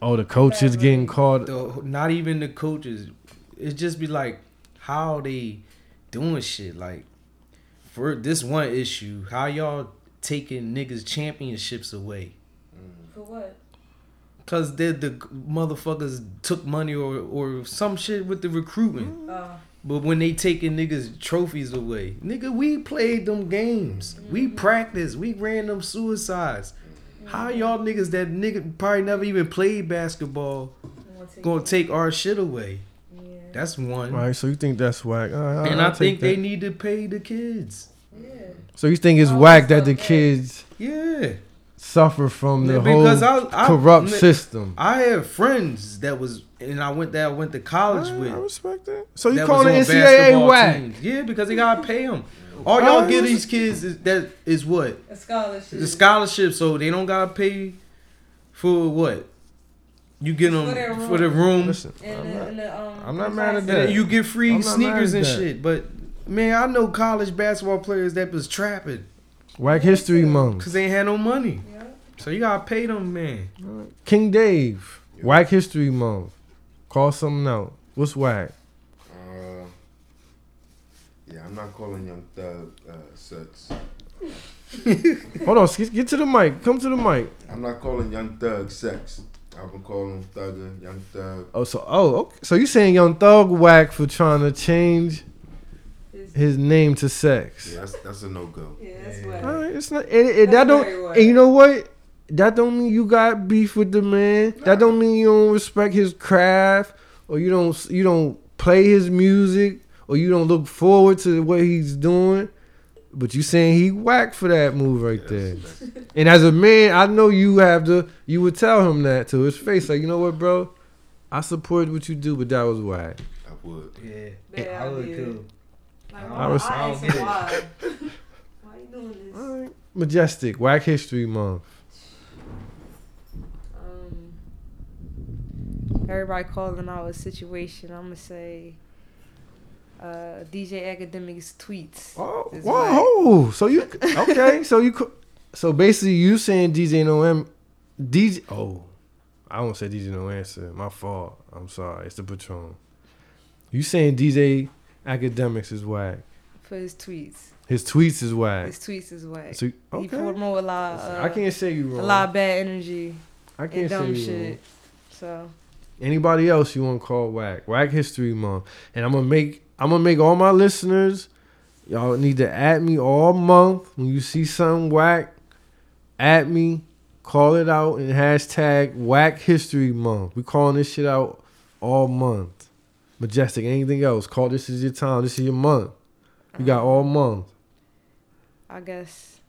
Oh, the coaches getting called. The, not even the coaches. It just be like how they doing shit. Like for this one issue, how y'all taking niggas championships away? For what? Cause they the motherfuckers took money or or some shit with the recruitment. Uh, But when they taking niggas trophies away, nigga, we played them games. We practiced. We ran them suicides. How y'all niggas that nigga probably never even played basketball take gonna it. take our shit away? Yeah. That's one. All right, so you think that's whack? All right, and I'll I take think they need to pay the kids. Yeah. So you think it's Oh, whack that the bad. kids Yeah. Suffer from the Because whole I- I- corrupt li- system? I had friends that was and I went that I went to college I, with. I respect that. So you that calling the NCAA basketball whack? teams. Yeah, because they gotta pay them. All y'all Alright, give these kids is that is what A scholarship. the scholarship, so they don't gotta pay for what you get them For their for the room, Listen, And I'm the, not- and the, um, I'm not mad at and that. you get free I'm not mad sneakers and that. shit. But man, I know college basketball players that was trapping Whack History Month. because they ain't had no money. Yeah. So you gotta pay them, man. King Dave. Whack History Month. Call something out. What's whack? Uh, yeah, I'm not calling Young Thug uh, sex. Hold on, get, get to the mic. Come to the mic. I'm not calling Young Thug sex. I've been calling him Thugger, Young Thug. Oh, so oh, okay. so you saying Young Thug whack for trying to change his name to sex? Yeah, that's that's a no go. Yeah, that's Yeah. what. All right, it's not. It, it, that don't. And you know what? That don't mean you got beef with the man. That don't mean you don't respect his craft, or you don't you don't play his music, or you don't look forward to what he's doing. But you saying he whack for that move right there. And as a man, I know you have to. You would tell him that to his face, like you know what, bro. I support what you do, but that was whack. I would. Yeah, Bad I would idea. too. Like, I why? was- I, I asked don't him get why. why you doing this? All right, majestic, whack history month. Everybody calling out a situation. I'm gonna say, uh, DJ Akademiks tweets. Oh, whoa! So you okay? so you so basically you saying DJ No M, DJ? Oh, I won't say DJ No Answer. My fault. I'm sorry. It's the Patron. You saying DJ Akademiks is whack? for his tweets. His tweets is whack. His tweets is whack. So He okay, promote a lot. Uh, I can't say you a wrong. lot of bad energy I can't say dumb you shit. wrong. So Anybody else you want to call whack? Whack History Month, and I'm gonna make I'm gonna make all my listeners. Y'all need to at me all month when you see something whack. At me, call it out and hashtag Whack History Month. We calling this shit out all month. Majestic. Anything else? Call this is your time. This is your month. You got all month. I guess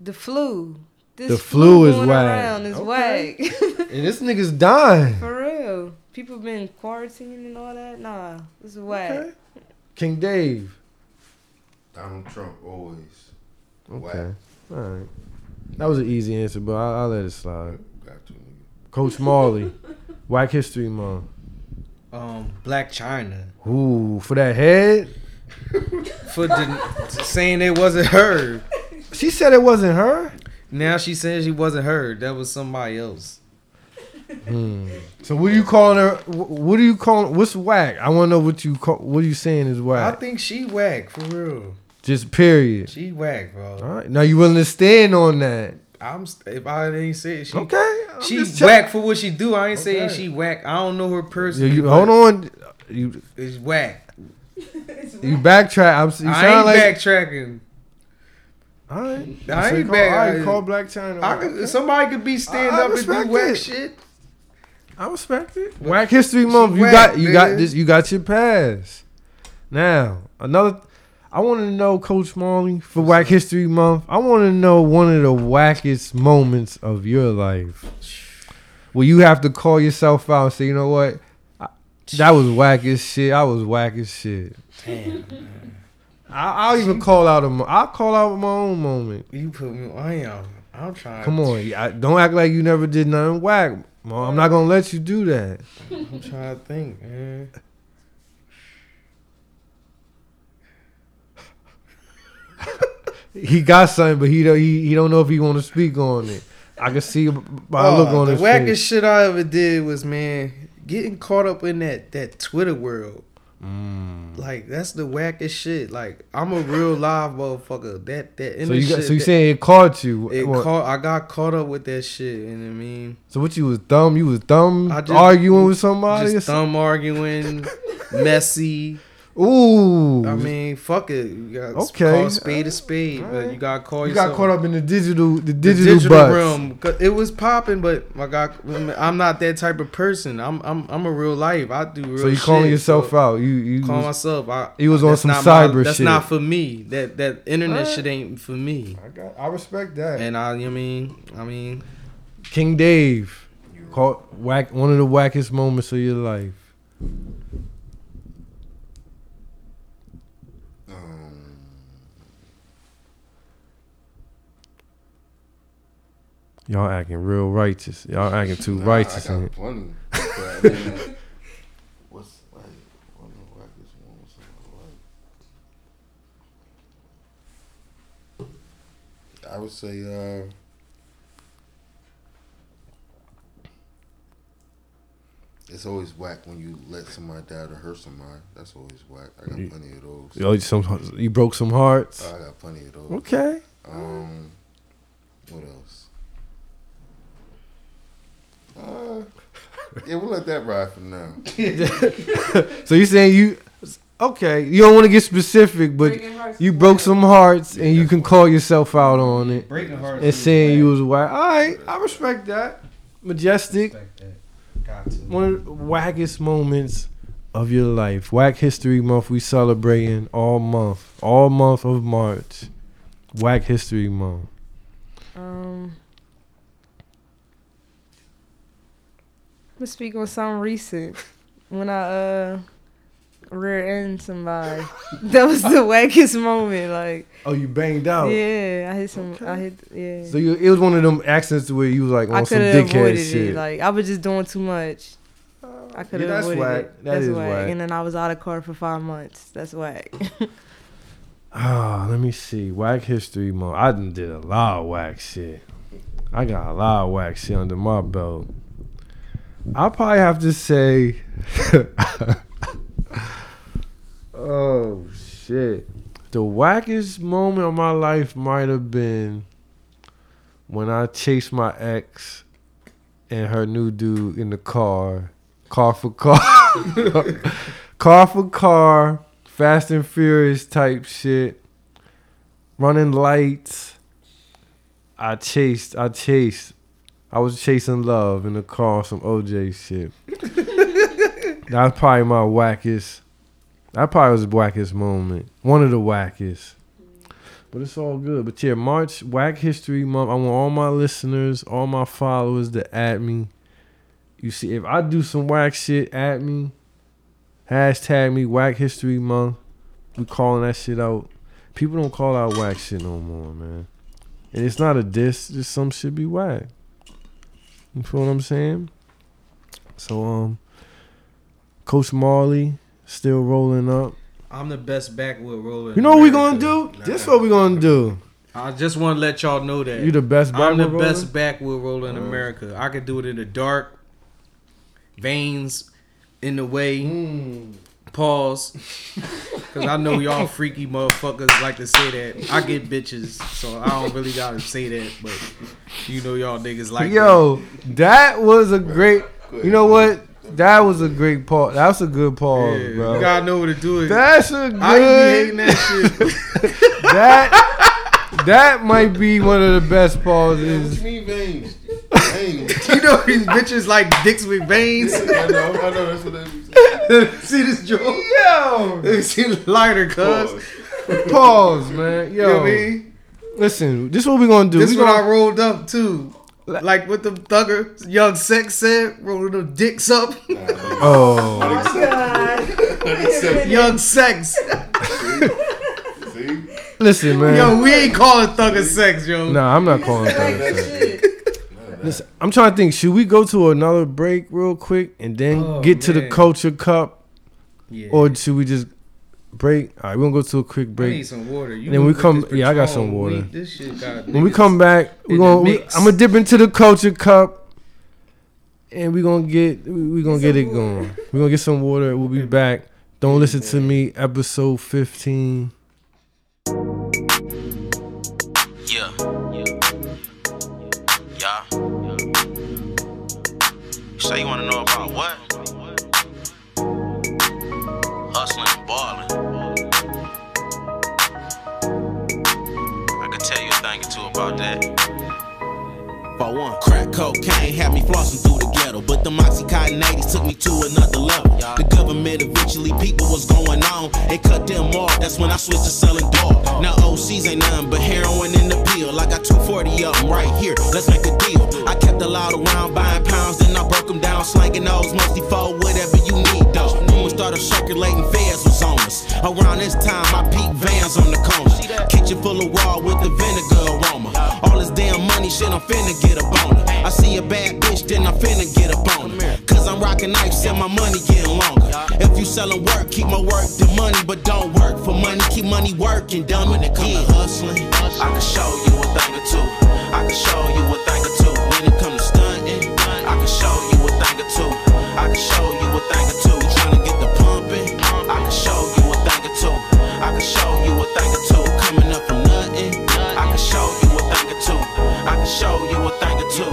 the flu. This The flu is going whack. around is Okay. whack. And this nigga's dying. For real. People been quarantining and all that. Nah, this is whack. Okay. King Dave. Donald Trump always. Okay. All right. That was an easy answer, but I, I'll let it slide. Got to. Coach Marley. Whack History Month. Um, Blac Chyna Ooh, for that head? for the, saying it wasn't her. She said it wasn't her. Now she says she wasn't her. That was somebody else. Hmm. So what are you calling her? What are you calling? What's whack? I want to know what you call. What are you saying is whack? I think she whack for real. Just period. She whack, bro. All right. Now you willing to stand on that? I'm if I didn't say she Okay. I'm she whack for what she do. I ain't saying she whack. I don't know her person. personally. You, hold on. You It's whack. you backtrack. I'm. You I ain't like. backtracking. All right. I So ain't call, back- All right. I- Call Blac Chyna. I whack. could, somebody could be stand I- I up and do respect whack shit. I respect it. Whack History Month. You whack, got you got this. You got your pass. Now another. I want to know, Coach Marley, for Whack History Month. I want to know one of the wackest moments of your life, where you have to call yourself out and say, you know what, I, that was whack as shit. I was whack as shit. Damn, I, I'll even call out a. mo- I'll call out my own moment. you put me on. am. I'm trying. Come on, yeah, don't act like you never did nothing whack. Mo. I'm not gonna let you do that. I'm trying to think, man. He got something, but he don't he, he don't know if he want to speak on it. I can see by the look Oh, on the his wackest face. shit I ever did was man getting caught up in that that Twitter world. Mm. Like that's the wackest shit. Like I'm a real live motherfucker. That that So you got shit so you that- saying it caught you? it caught, I got caught up with that shit. You know what I mean? so what you was dumb? You was dumb I just- arguing with somebody? Just thumb arguing, messy. Ooh, I mean, fuck it. You got Okay. call a spade a spade, but you got to call you got caught up in the digital the the digital, realm. It was popping, but I got. I'm not that type of person. I'm I'm I'm a real life. I do real. So you calling yourself so out? You you Call was- myself. I, he was on some cyber my, That's shit. not for me. That that internet Alright. shit ain't for me. I got I respect that. And I, you mean, I mean, King Dave, caught whack one of the wackest moments of your life. Y'all acting real righteous. Y'all acting too nah, righteous. I got plenty. But, what's like one of the wackest moments of my life? I would say, uh, it's always whack when you let somebody die to hurt somebody. That's always whack. I got You- plenty of those. Yo, some you broke some hearts. I got plenty of those. Okay. Um, what else? Uh, yeah, we'll let that ride for now. So you saying you okay? You don't want to get specific, but you broke whack. some hearts, and you can call yourself out on it breaking hearts. and saying you was whack. All right, I respect that. Majestic, Got to. one of the wackest moments of your life. Whack History Month. We celebrating all month, all month of March. Whack History Month. Um, gonna speak on something recent. When I uh rear end somebody, that was the wackest moment. Like, Oh, you banged out. yeah, I hit some. I hit. Yeah, So you, it was one of them accidents where you was like I some could have dickhead avoided shit. it. Like, I was just doing too much. I could have yeah, avoided whack. it. That that's is whack. whack. And then I was out of court for five months. That's whack. Ah, let me see. Whack history month. I done did a lot of whack shit. I got a lot of whack shit under my belt. I probably have to say. oh shit! The wackest moment of my life might have been when I chased my ex and her new dude in the car, car for car, car for car. Fast and Furious type shit. Running lights. I chased. I chased. I was chasing love in the car, some OJ shit. That's probably my wackest, That probably was the wackest moment. One of the wackest. But it's all good. But yeah, March Whack History Month. I want all my listeners, all my followers to add me. You see, if I do some whack shit, add me. Hashtag me Whack History Month. We calling that shit out. People don't call out whack shit no more, man. And it's not a diss, just some shit be whack. You feel what I'm saying? So um Coach Marley still rolling up. I'm the best backwood roller. You know what we gonna do? This what we gonna do. I just want to let y'all know that You the best I'm the roller? best backwood roller in America. I could do it in the dark, veins in the way. Mm. Pause, because I know y'all freaky motherfuckers like to say that. I get bitches, so I don't really gotta say that, but you know y'all niggas like. Yo, that was a great. You know what? That was a great pause. That's a good pause, Yeah, bro. you gotta know what to do. It. That's a good. I be hating that shit. that that might be one of the best What pauses. you mean veins? Veins. you know these bitches like dicks with veins. I know, I know. That's what they be See this joke? Yo, See the lighter, cuz. saying. pause, man. You know Yo, what I mean? listen. This is what we gonna do. This we is what I gonna, rolled up too. Like what the thugger young sex said, rolling them dicks up. oh, young sex. See? listen, man. Yo, we ain't calling thugger sex, yo. Nah, I'm not calling that. Listen, I'm trying to think. Should we go to another break real quick and then Oh, get to the culture cup, Yeah. or should we just break? All right, we're gonna go to a quick I need break. some water. You Then we come- yeah, I got some water. We- this shit got When we come back, we're gonna. We. I'm gonna dip into the culture cup, and we're gonna get. We're gonna get it going. We're gonna get some water. We'll be back. Don't listen to me. Episode 15. You wanna know about what? Hustling and balling. I could tell you a thing or two about that. One, crack cocaine had me flossing through the ghetto, but the Oxycontin 80s took me to another level. The government eventually people was going on, it cut them off. That's when I switched to selling dog. Now OCs ain't nothing but heroin in the pill. I got 240 of them right here. Let's make a deal. I kept a lot around buying pounds, then I broke them down, slanging those mostly for whatever you need though. Started circulating, feds was on us. Around this time, I peaked vans on the corner. Kitchen full of wall with the vinegar aroma. All this damn money shit, I'm finna get a boner. I see a bad bitch, then I'm finna get a boner. Cause I'm rocking knives and my money getting longer. If you selling work, keep my work the money, but don't work for money. Keep money working, dumb when it comes to hustling. I can show you a thing or two. I can show you a thing or two. When it comes to stunting, I can show you a thing or two. I can show you a show you a thing or two.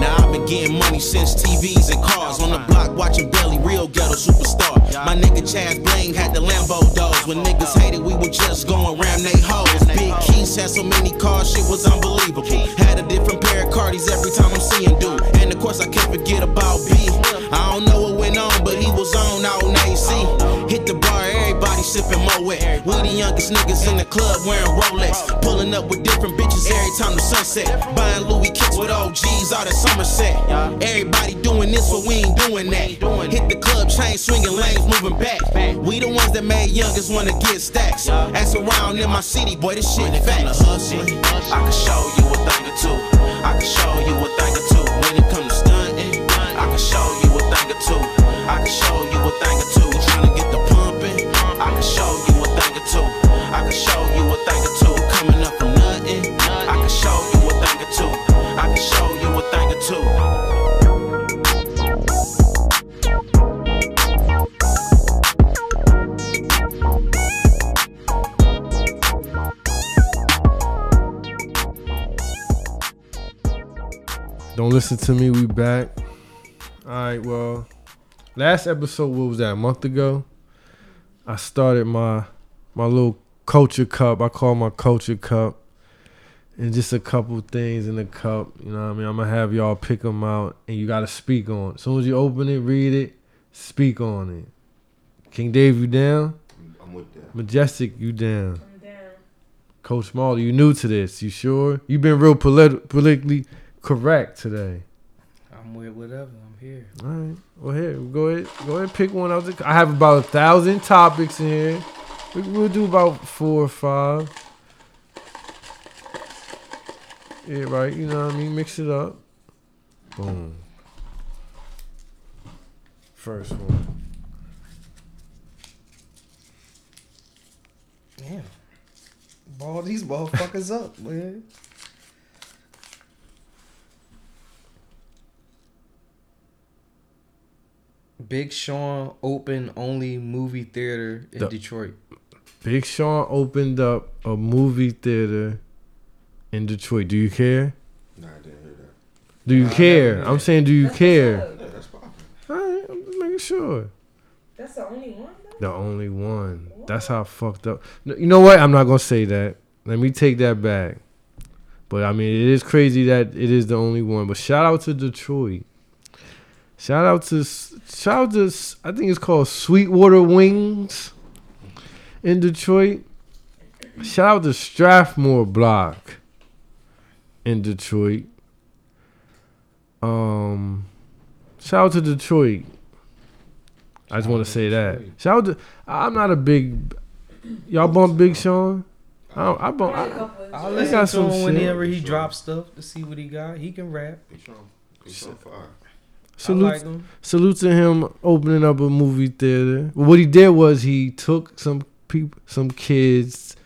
Now I've been getting money since TVs and cars. On the block watching Belly, real ghetto superstar. My nigga Chaz Bling had the Lambo doors. When niggas hated, we were just go and ram they hoes. Big Keys had so many cars, shit was unbelievable. Had a different pair of Cardis every time I'm seeing dude. And of course I can't forget about B. I don't know what went on, but he was on out in AC. Sipping Moet. We the youngest niggas in the club wearing Rolex. Pulling up with different bitches every time the sunset. Buying Louis kicks with OGs out of Somerset. Everybody doing this, but we ain't doing that. Hit the club, chain swinging, lanes moving back. We the ones that made youngest wanna get stacks. Ask around in my city, boy, this shit facts. I can show you a thing or two. I can show you a thing or two. When it comes to stunting, I can show you a thing or two. I can show you a thing or two. trying to get the I can show you a thing or two. Coming up from nothing. I can show you a thing or two. I can show you a thing or two. Don't listen to me. We back. All right. Well, last episode, what was that? A month ago. I started my my little culture cup. I call my culture cup, and just a couple things in the cup. You know what I mean? I'm gonna have y'all pick them out, and you gotta speak on. it. As soon as you open it, read it, speak on it. King Dave, you down? I'm with that. Majestic, you down. I'm down. Coach Marley, you new to this. You sure? you been real polit- politically correct today. I'm with whatever. I'm here. All right. Well, here, go ahead. Go ahead pick one out. the- I have about a thousand topics in here. We- We'll do about four or five. Yeah, right. You know what I mean? Mix it up. Boom. First one. Damn. Ball these motherfuckers up, man. Big Sean open only movie theater in The- Detroit. Big Sean opened up a movie theater in Detroit. Do you care? Nah, I didn't hear that. Do you Nah, care? I'm saying, do you That's care? Yeah, that's popping. All right, I'm just making sure. That's the only one. Though? The only one. That's how fucked up. You know what? I'm not gonna say that. Let me take that back. But I mean, it is crazy that it is the only one. But shout out to Detroit. Shout out to shout out to I think it's called Sweetwater Wings in Detroit. Shout out to Strathmore Block in Detroit. Um, shout out to Detroit. I just want to say that. Shout out to. I'm not a big. Y'all bump Big Sean. I, I bump. Probably a I, couple of I'll listen got to some him shit. whenever he drops stuff to see what he got. He can rap. Big Sean. Big Sean fire. salute, like him. salute to him opening up a movie theater. What he did was he took some people, some kids,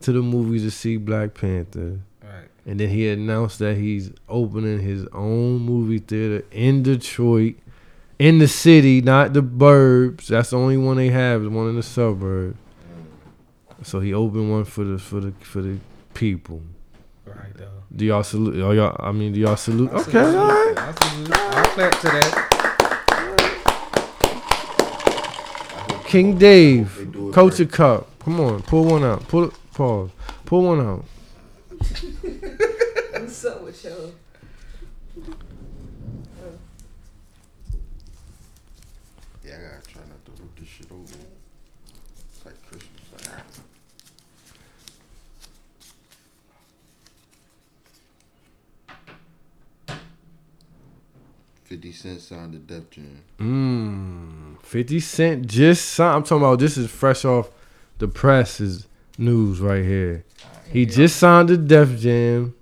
to the movies to see Black Panther, Right. and then he announced that he's opening his own movie theater in Detroit, in the city, not the burbs. That's the only one they have. The one in the suburbs. So he opened one for the for the for the people. Right though. Do y'all salute? Oh, y'all. I mean, do y'all salute? I Okay, salute all right. I salute- I'll clap to that. I hope- King Dave, they do Culture right. Cup. Come on, pull one out. Pull pause. Pull one out. What's up with y'all? Yeah, I gotta try not to rip this shit over. It's like Christmas. Like, Fifty Cent signed the Def Jam. Mmm. 50 Cent just signed. I'm talking about this is fresh off the press's news right here. He just signed the Def Jam.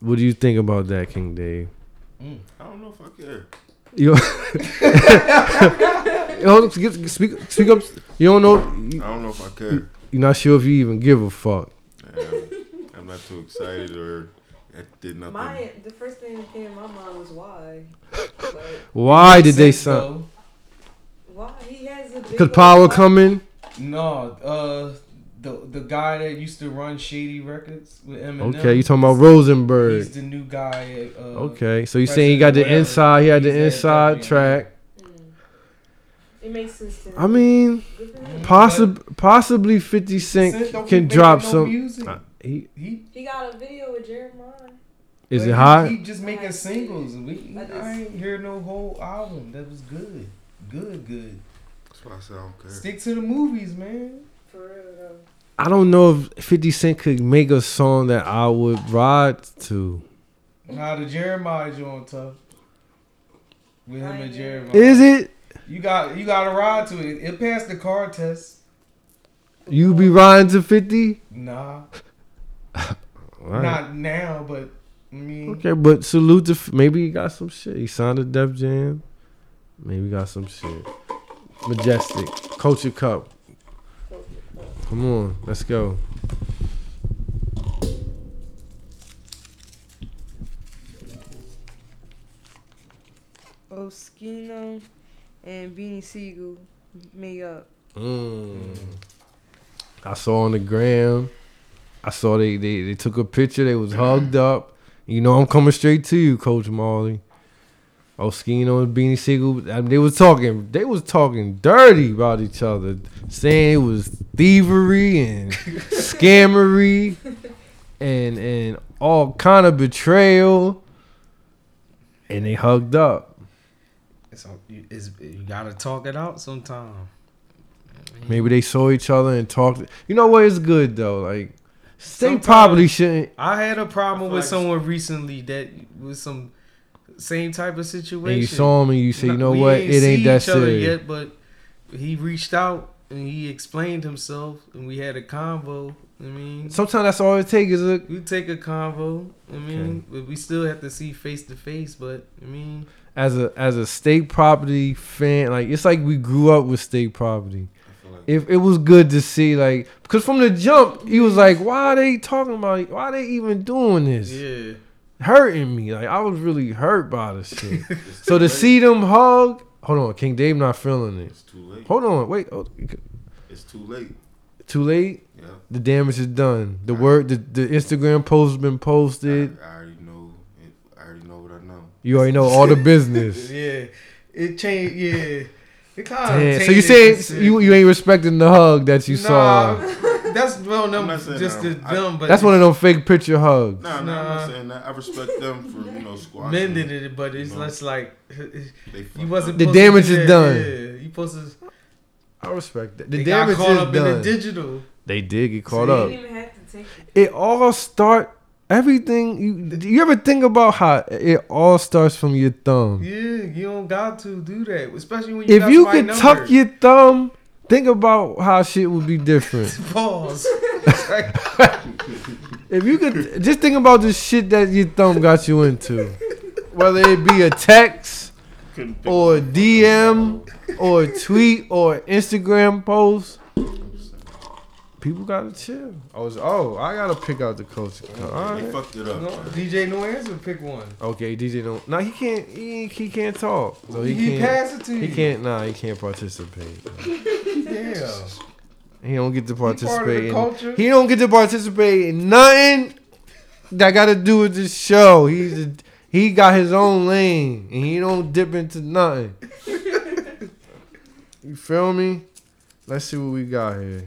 What do you think about that, King Dave? I don't know if I care. You, Yo, speak, speak, speak up. You don't know. I don't know if I care. You're not sure if you even give a fuck. Um, I'm not too excited or that did nothing. My the first thing that came in my mind was why. Like, Why did they Sense, sign? though. why he has a Because old Power body. coming. No, uh, the the guy that used to run Shady Records with Eminem. Okay, you talking about Rosenberg. He's the new guy. At, uh, Okay, so you saying he got the inside? He had the inside Def track. It makes sense to me. I mean, Good for him. possibly, possibly Fifty Cent Cent can drop making no some. music. Uh, he He He got a video with Jeremih. is but it he- hot? He just making singles. We, I I, ain't hear no whole album. That was good, good, good. That's why I said I don't care. Stick to the movies, man. For real though. I don't know if Fifty Cent could make a song that I would ride to. Nah, the Jeremih joint tough. With him and Jeremih. Is it? You got you got to ride to it. It passed the car test. You be riding to Fifty? Nah, Right. not now, but I mean, Okay, but salute to maybe he got some shit. He signed a Def Jam. Maybe he got some shit. Majestic Culture Cup. Come on, let's go. Oschino and Beanie Sigel made up. Mm. I saw on the gram. I saw they, they they took a picture. They was hugged up. You know I'm coming straight to you, Coach Marley. Oschino and Beanie Sigel. I mean, they was talking. They was talking dirty about each other, saying it was thievery and scammery, and and all kind of betrayal. And they hugged up. it's, it's, you gotta talk it out sometime. Maybe they saw each other and talked. You know what? It's good though. Like, they probably shouldn't. I had a problem with like- someone recently that was some same type of situation. And you saw him and you say, you know We what? ain't It ain't see that each other serious. Yet, but he reached out and he explained himself, and we had a convo. I mean, Sometimes that's all it takes is a. we take a convo. I mean, but we still have to see face to face. But I mean, As a as a state property fan, like it's like we grew up with state property. Like If it was good to see, like, because from the jump, he was like, "Why are they talking about? Why are they even doing this? yeah, Hurting me? Like, I was really hurt by this shit." so to late. see them hug, hold on, King Dave not feeling it. it's too late. Hold on, wait, oh, It's too late. too late. Yeah. The damage is done. The word, the, the Instagram post has been posted. I, I already know. It, I already know what I know. You already know all the business. yeah, it changed. Yeah, it. Damn. So you say you you ain't respecting the hug that you saw? That's well, I'm them not saying just that. the I- them, but That's one of them fake picture hugs. Nah, nah, I'm not saying that. I respect them for you know squashing. men did it, but it's less like They you wasn't. The damage is done. Yeah, you supposed to. I respect that. The They damage got caught is up in the digital. They did get caught See? up. You didn't even have to take it. It all start everything. You do you ever think about how it all starts from your thumb? Yeah, you don't got to do that, especially when you. If got you could number. tuck your thumb, think about how shit would be different. pause. if you could just think about the shit that your thumb got you into, whether it be a text or a. DM or a tweet or an Instagram post. People gotta chill. I was oh, I gotta pick out the coach. All They right. fucked it up. no, DJ No Answer, pick one. Okay, DJ don't. No, he can't. He, he can't talk. So he, He, can't. pass it to you. He can't. Nah, he can't participate. Yeah. He don't get to part of the participate. in- culture. He don't get to participate in nothing that got to do with this show. He's a, he got his own lane and he don't dip into nothing. you feel me? Let's see what we got here.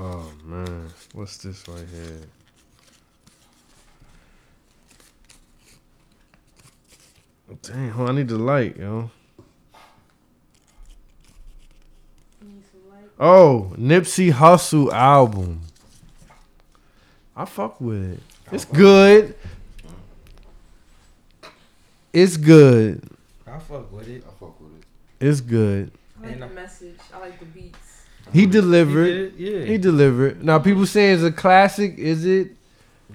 Oh man, what's this right here? Dang, hold on, I need the light, yo. Oh, Nipsey Hussle album. I fuck with it. It's good. It's good. I fuck with it. I fuck with it. It's good. I like the message. I like the beats. He He delivered. did it, yeah. He delivered. Now people saying it's a classic. Is it?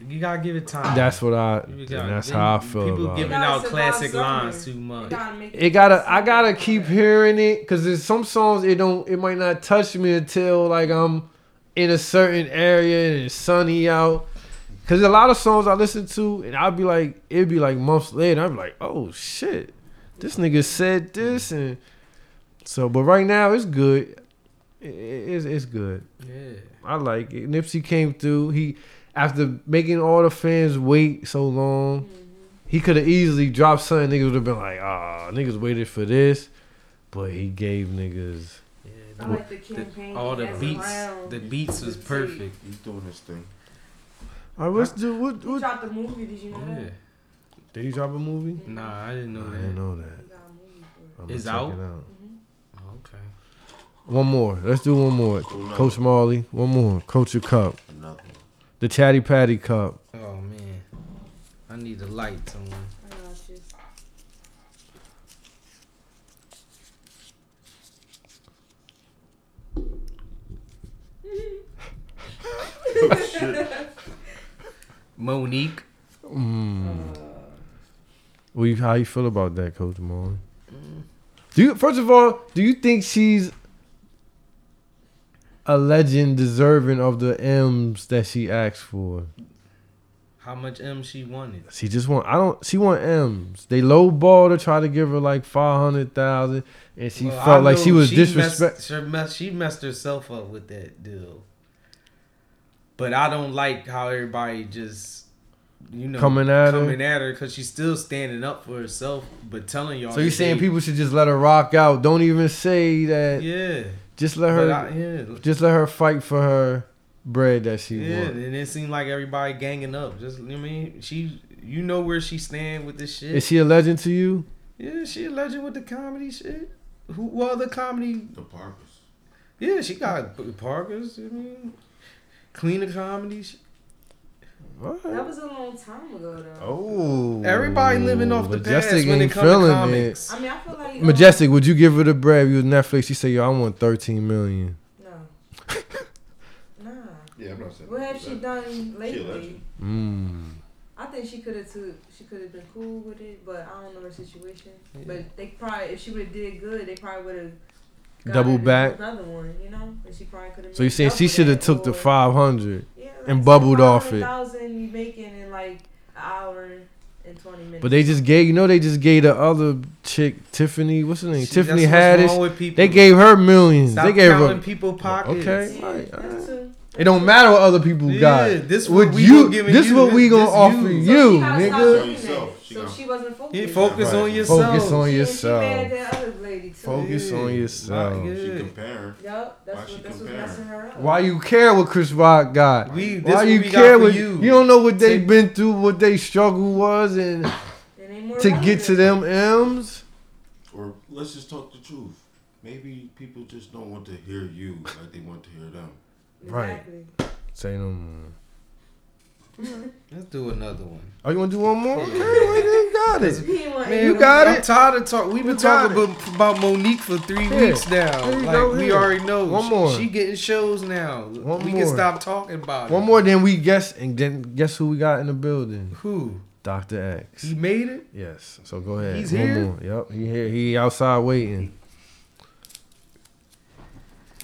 you gotta give it time. That's what I. You and gotta- that's then how I feel People about giving it. Out classic lines too much. gotta make It gotta. I gotta keep hearing it because there's some songs it don't. It might not touch me until like I'm in a certain area and it's sunny out. Cause a lot of songs I listen to and I'll be like, it'd be like months later. I'd be like, oh shit, this nigga said this and so. But right now it's good. It- it- it's it's good. Yeah. I like it. Nipsey came through. He after making all the fans wait so long, he could have easily dropped something. Niggas would have been like, ah, niggas waited for this, but he gave niggas. Yeah. I like the campaign. all the beats, around the beats was perfect. He's doing his thing. All right, let's do what? He dropped the movie. Did you know Yeah. that? did he drop a movie? Nah, I didn't know I that. didn't know He that. got a movie for it. I'm It's gonna out? it out. Oh, okay. One more. Let's do one more. Do another Coach Marley. One more. Coach your cup. Another. The Chatty Patty Cup. Oh man, I need a light someone. I got you. Mo'Nique. Mm. Well, you, how you feel about that, Coach Marley? Do you first of all, do you think she's a legend deserving of the M's that she asked for? How much M she wanted? She just want I don't she want M's. They lowball to try to give her like five hundred thousand and she Well, felt like she was she disrespect. Messed, she, messed, she messed herself up with that deal. But I don't like how everybody just, you know, Coming at her? coming at her because she's still standing up for herself, but telling y'all. So you saying people should just let her rock out? Don't even say that. Yeah, Just let her. I, yeah, just let her fight for her bread that she wants. yeah, wants. and it seemed like everybody ganging up. Just you know what I mean, she, you know where she stand with this shit. Is she a legend to you? yeah, she a legend with the comedy shit. who what other comedy? The Parkers. Yeah, she got the Parkers. I mean, Queen of Comedy. She- That was a long time ago though. Oh, Everybody living off the Majestic past when it ain't come to feeling comics. I mean, I feel like it. um, Majestic, would you give her the bread? You was Netflix. She say, "Yo, I want 13 million. No. nah. Yeah, I'm not saying. What have she done lately? Mm. I think she could have took. She could have been cool with it, but I don't know her situation. But they probably, if she would have did good, they probably would have. Double back. Another one, you know, and she probably could have. So you saying she should have took the 500 Yeah, and bubbled off it. Thousand you making in like an hour and twenty minutes. But they just gave, you know, they just gave the other chick, Tiffany, what's her name? See, Tiffany that's what's wrong Haddish. They gave her millions. Stop they gave her. people pockets. Okay, Yeah, right, that alright. Uh, too. It don't matter what other people Yeah, got. this what what we you, gonna this you, what we gonna offer you. you, So she nigga. doing Yourself. So she wasn't focused. Yeah, focus Right. on yourself. Focus on She- She yourself. mad at that other lady too. Focus Yeah. on yourself. Not She good. comparing. Yup, that's Why what she that's what's messing her up. Why you care what Chris Rock got? We- this Why you we care for what you. you don't know what they Take- been through, what they struggle was, and It ain't more to get to them M's. Or let's just talk the truth. Maybe people just don't want to hear you like they want to hear them. Right. Say no more. Let's do another one. Oh, you want to do one more? Man, you got it. He ain't want- Man, You got I'm it? tired of talking. We've been talking about, about Mo'Nique for three Here. weeks now. Like go, we here. already know. One more. She, getting shows now. One we more. can stop talking about it. One more, then we guess, and then guess who we got in the building? Who? Dr. X. He made it. Yes. So go ahead. He's One here? more. Yep. He here. He outside waiting.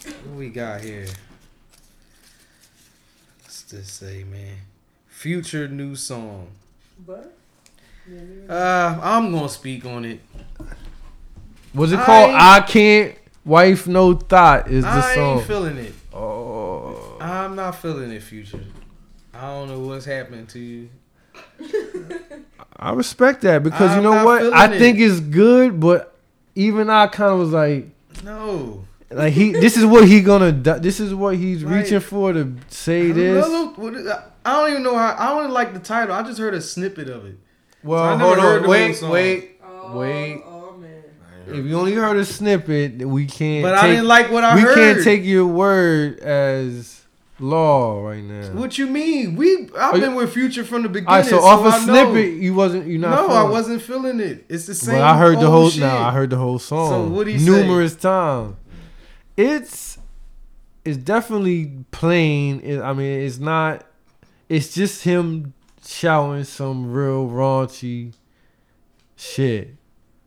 What we got here? What's this say, man? Future new song. But Uh, I'm gonna speak on it. Was it I called ain't- I Can't Wife No Thought is the I song. I ain't feeling it. oh. I'm not feeling it, Future. I don't know what's happening to you. I respect that because you I'm know what? feeling I it. think it's good, but even I kind of was like, No. Like he. This is what he gonna. do- This is what he's Right. reaching for to say I this. don't know what it- I don't even know how. I don't even like the title. I just heard a snippet of it. Well, So hold on. Wait, wait. oh, Wait. oh man. If you only heard a snippet, we can't. But take, I didn't like what I we heard. We can't take your word as law right now. What you mean? We I've Oh, been you- with Future from the beginning. All right, so off a I know. snippet, you wasn't. You not. No, I feeling it. wasn't feeling it. It's the same. But I heard the whole. shit. Now I heard the whole song. So what'd he numerous times. It's it's definitely plain. It, I mean, it's not. It's just him shouting some real raunchy shit.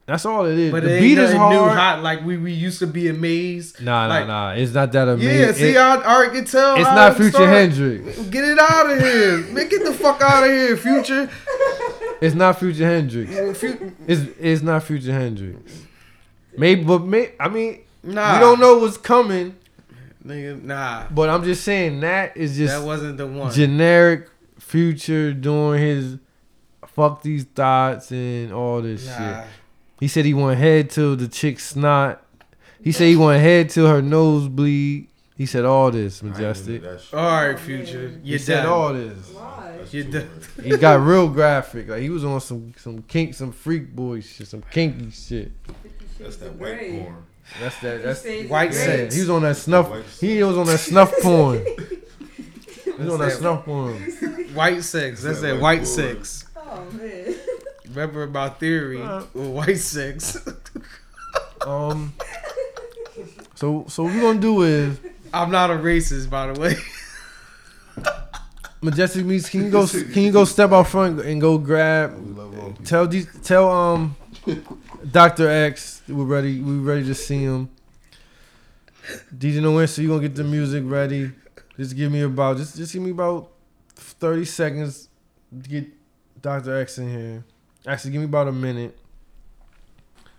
That's all it is. But the it beat is hard. new, hot like we, we used to be amazed. Nah, nah, Like- nah. It's not that amazing. Yeah, see, It- I, I already can tell. it's not Future started. Hendrix. Get it out of here, man! Get the fuck out of here, Future. It's not Future Hendrix. It's it's not Future Hendrix. Maybe, but may, I mean, Nah, we don't know what's coming. nigga. Nah, But I'm just saying that is just that wasn't the one. generic Future doing his fuck these thoughts and all this Nah, shit. He said he went head to the chick snot. He said he went head to her nose bleed. He said all this majestic. into all right, Future. He You said all this. Why? You too done. He got real graphic. Like he was on some some kink, some freak boy shit, some kinky shit. That's that white porn. That's that. That's Shades White sex. He was on that snuff. He was on that snuff porn. He was on that that- snuff porn. White sex. That's That that white white sex. Oh man. Remember about theory Uh. white sex. Um. So so what we gonna do is I'm not a racist, by the way. majestic meets. Can you go? Can you go step out front and go grab? We love all people. Tell these. Tell um. Doctor X, we're ready. We ready to see him. DJ No Answer, you gonna get the music ready? Just give me about just just give me about thirty seconds to get Doctor X in here. Actually, give me about a minute.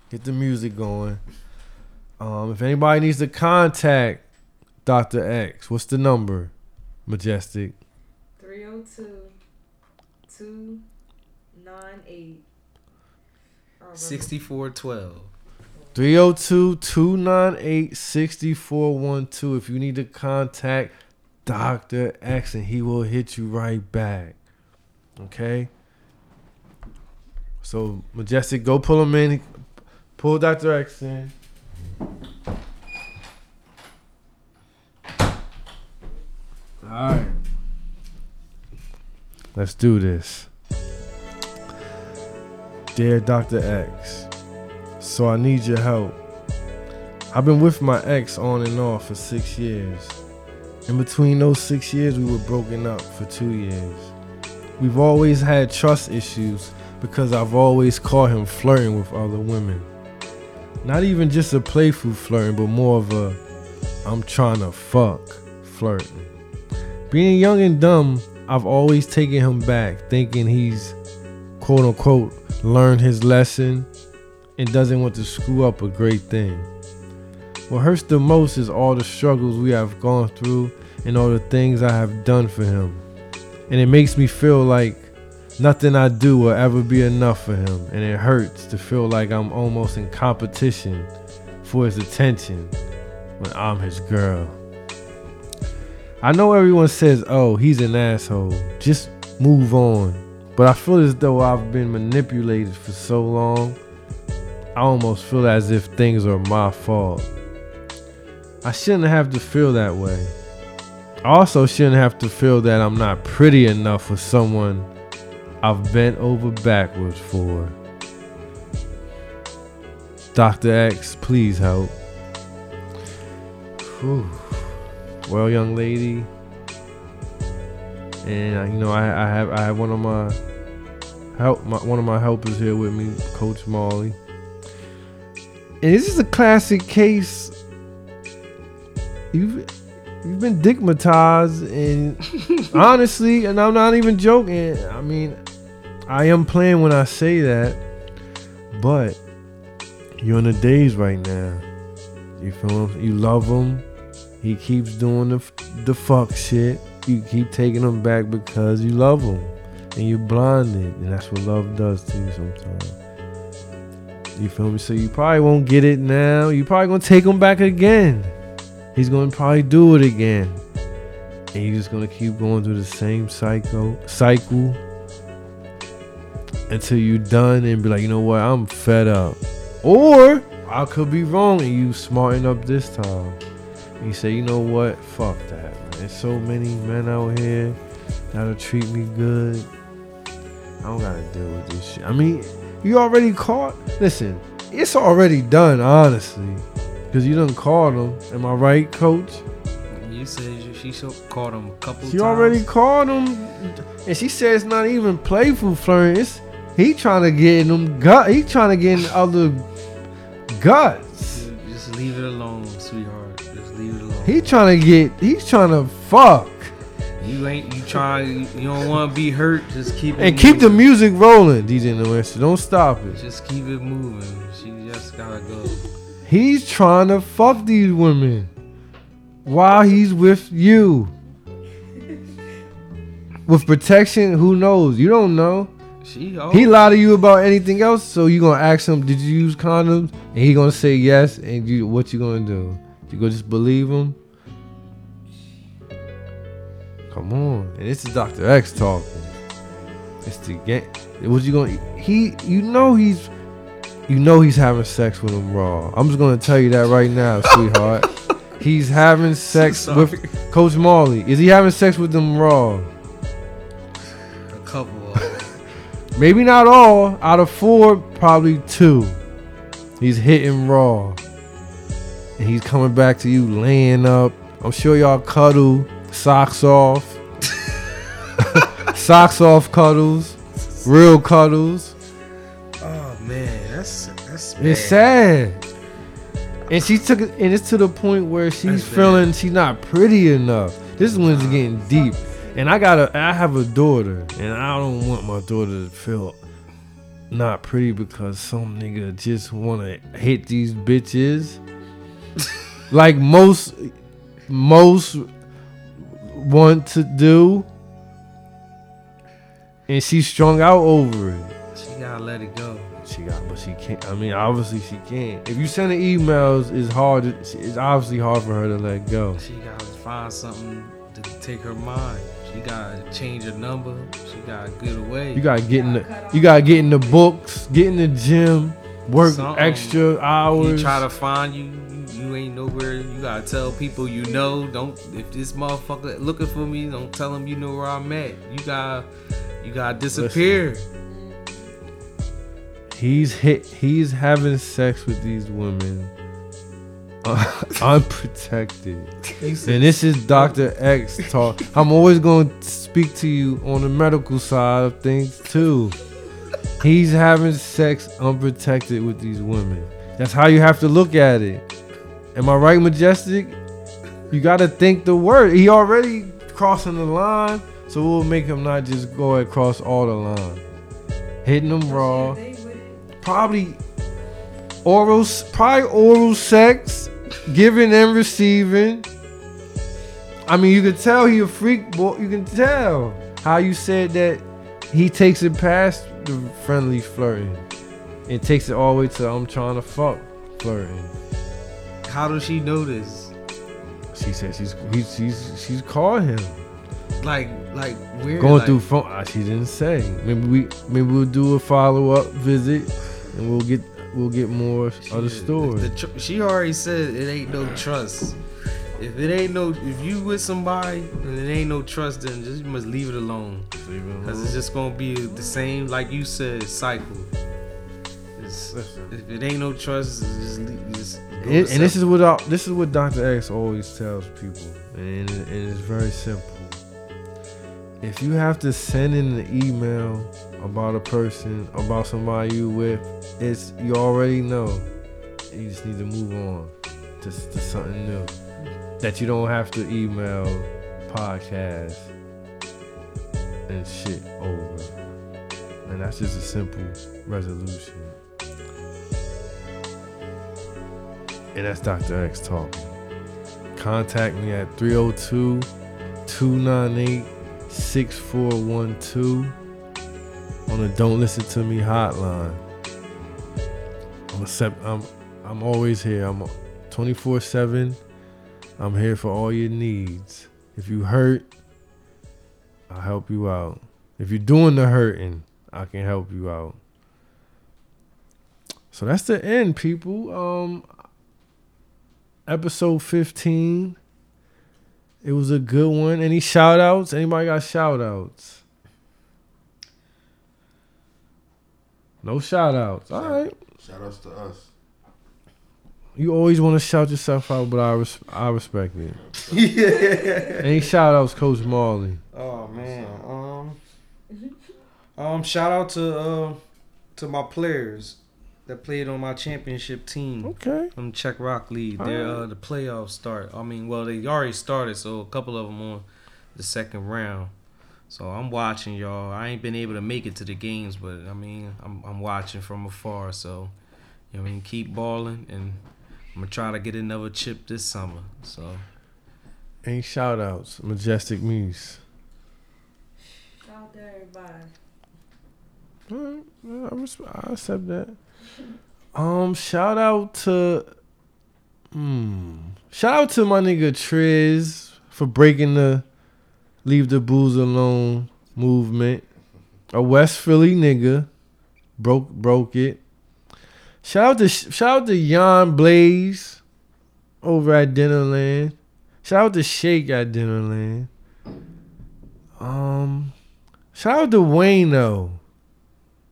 Get the music going. Um, if anybody needs to contact Doctor X, what's the number? Majestic. 302 298 6412. 302 298 6412. If you need to contact Dr. X and he will hit you right back. Okay? So, Majestic, go pull him in. Pull Dr. X in. All right. Let's do this. Dear Dr. X, so I need your help. I've been with my ex on and off for six years. In between those six years, we were broken up for two years. We've always had trust issues because I've always caught him flirting with other women. Not even just a playful flirting, but more of a I'm trying to fuck flirting. Being young and dumb, I've always taken him back, thinking he's quote unquote learned his lesson and doesn't want to screw up a great thing. What hurts the most is all the struggles we have gone through and all the things I have done for him. And it makes me feel like nothing I do will ever be enough for him. And it hurts to feel like I'm almost in competition for his attention when I'm his girl. I know everyone says, oh, he's an asshole. Just move on. But I feel as though I've been manipulated for so long. I almost feel as if things are my fault. I shouldn't have to feel that way. I also shouldn't have to feel that I'm not pretty enough for someone I've bent over backwards for. Dr. X, please help. Whew. Well, young lady, and uh, you know I, I have I have one of my help my, one of my helpers here with me, Coach Marley. And this is a classic case. You've you've been digmatized, and honestly, and I'm not even joking. I mean, I am playing when I say that, but you're in the days right now. You feel him? You love him. He keeps doing the the fuck shit. You keep taking them back because you love them and you're blinded, and that's what love does to you sometimes. You feel me? So you probably won't get it now. You probably gonna take him back again. He's gonna probably do it again, and you're just gonna keep going through the same cycle cycle until you're done and be like, you know what? I'm fed up. Or I could be wrong, and you smarten up this time. And you say, you know what? Fuck that. There's so many men out here that'll treat me good. I don't gotta deal with this shit. I mean, you already caught. Listen, it's already done, honestly, because you done caught him. Am I right, Coach? You said she caught him a couple She times. already called him, and she said it's not even playful flirting. It's he trying to get in them gut. He trying to get in other guts. Just leave it alone, He trying to get. He's trying to fuck You ain't you trying. You don't want to be hurt. Just keep it and keep the music rolling, DJ No Answer. Don't stop it. Just keep it moving. She just gotta go. He's trying to fuck these women while he's with you. With protection, who knows? You don't know. She He lied to you about anything else, so you gonna ask him, "Did you use condoms?" And he gonna say yes. And you, what you gonna do? You gonna just believe him? Come on, and this is Doctor X talking. It's the game. What you gonna? He, you know he's, you know he's having sex with him raw. I'm just gonna tell you that right now, sweetheart. He's having sex with Coach Marley. Is he having sex with them raw? a couple. Of Maybe not all. Out of four, probably two. He's hitting raw. And he's coming back to you laying up. I'm sure y'all cuddle, socks off. socks off cuddles. Real cuddles. oh man, that's that's It's sad. And she took it and it's to the point where she's That's bad. feeling she's not pretty enough. This one's uh-huh. getting deep. And I got a I have a daughter and I don't want my daughter to feel not pretty because some nigga just wanna hit these bitches. like most most want to do. And she's strung out over it. She gotta let it go. She got, but she can't. I mean, obviously she can't. If you send her emails, it's hard. It's obviously hard for her to let go. She gotta find something to take her mind. She gotta change her number. She gotta get away. You gotta get in the. You gotta get in the books, get in the gym, work Something. extra hours. He try to find you, you, ain't nowhere. You gotta tell people you know. Don't if this motherfucker looking for me, don't tell him you know where I'm at. You gotta You gotta disappear. He's hit. He's having sex with these women, unprotected. And this is Dr. X talk. I'm always going to speak to you on the medical side of things too. He's having sex unprotected with these women. That's how you have to look at it. Am I right, Majestic? You got to think the word. He already crossing the line, so we'll make him not just go across all the line. Hitting them raw. Probably oral, probably oral sex, giving and receiving. I mean, you can tell he a freak, boy. You can tell how you said that he takes it past the friendly flirting and takes it all the way to I'm trying to fuck flirting. How does she know this? She said she's he's, she's she's called him Like, like weird. going like, through phone. ah, She didn't say. Maybe we maybe we'll do a follow up visit and we'll get we'll get more of the story. tr- she already said it ain't no trust. If it ain't no, if you with somebody and it ain't no trust, then just you must leave it alone. Cause it's just gonna be the same, like you said, cycle. It's, if it ain't no trust, just, leave, just It- and this is what I, this is what Dr. X always tells people, and, it- it's very simple. If you have to send in an email about a person, about somebody you with, it's you already know. You just need to move on to, to something new. That you don't have to email, podcast, and shit over. And that's just a simple resolution. And that's Dr. X talking. Contact me at 302 298 6412 on the Don't Listen to Me hotline. I'm accept, I'm I'm always here. I'm 24/7. I'm here for all your needs. If you hurt, I'll help you out. If you're doing the hurting, I can help you out. So that's the end, people. Um episode 15. It was a good one. Any shout outs? Anybody got shout outs? No shout outs. All right. Shout outs to us. You always want to shout yourself out, but I res- I respect it. yeah. Any shout outs, Coach Marley? Oh man. Um. Um. Shout out to uh to my players that played on my championship team. Okay. From Czech Rock League. They're uh, the playoffs start. I mean, well, they already started, so a couple of them on the second round. So I'm watching y'all. I ain't been able to make it to the games, but I mean, I'm I'm watching from afar. So, you know, I mean, keep balling, and I'm gonna try to get another chip this summer. So, Any shout outs? Majestic Muse. Shout out to everybody. Alright, I, res- I accept that. Um, shout out to, hmm, shout out to my nigga Triz for breaking the "Leave the Booze Alone" movement. A West Philly nigga broke broke it. Shout out to shout out to Jan Blaze over at Dinnerland. Shout out to Shake at Dinnerland. Um, shout out to though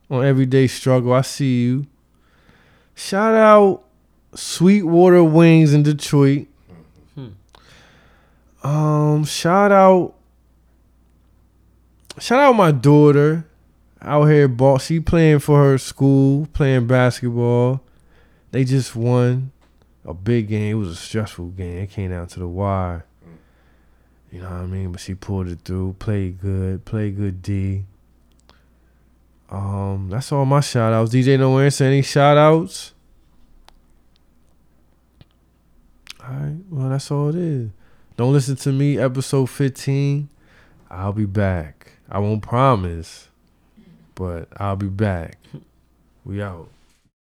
on Everyday Struggle. I see you. Shout out Sweetwater Wings in Detroit. Um, shout out, shout out my daughter out here. Ball, she playing for her school, playing basketball. They just won a big game. It was a stressful game. It came down to the wire. You know what I mean? But she pulled it through. Played good. Played good D. Um, that's all my shout outs. DJ No Answer, any shout outs? Alright, well that's all it is. Don't listen to me, episode 15. I'll be back. I won't promise, but I'll be back. We out.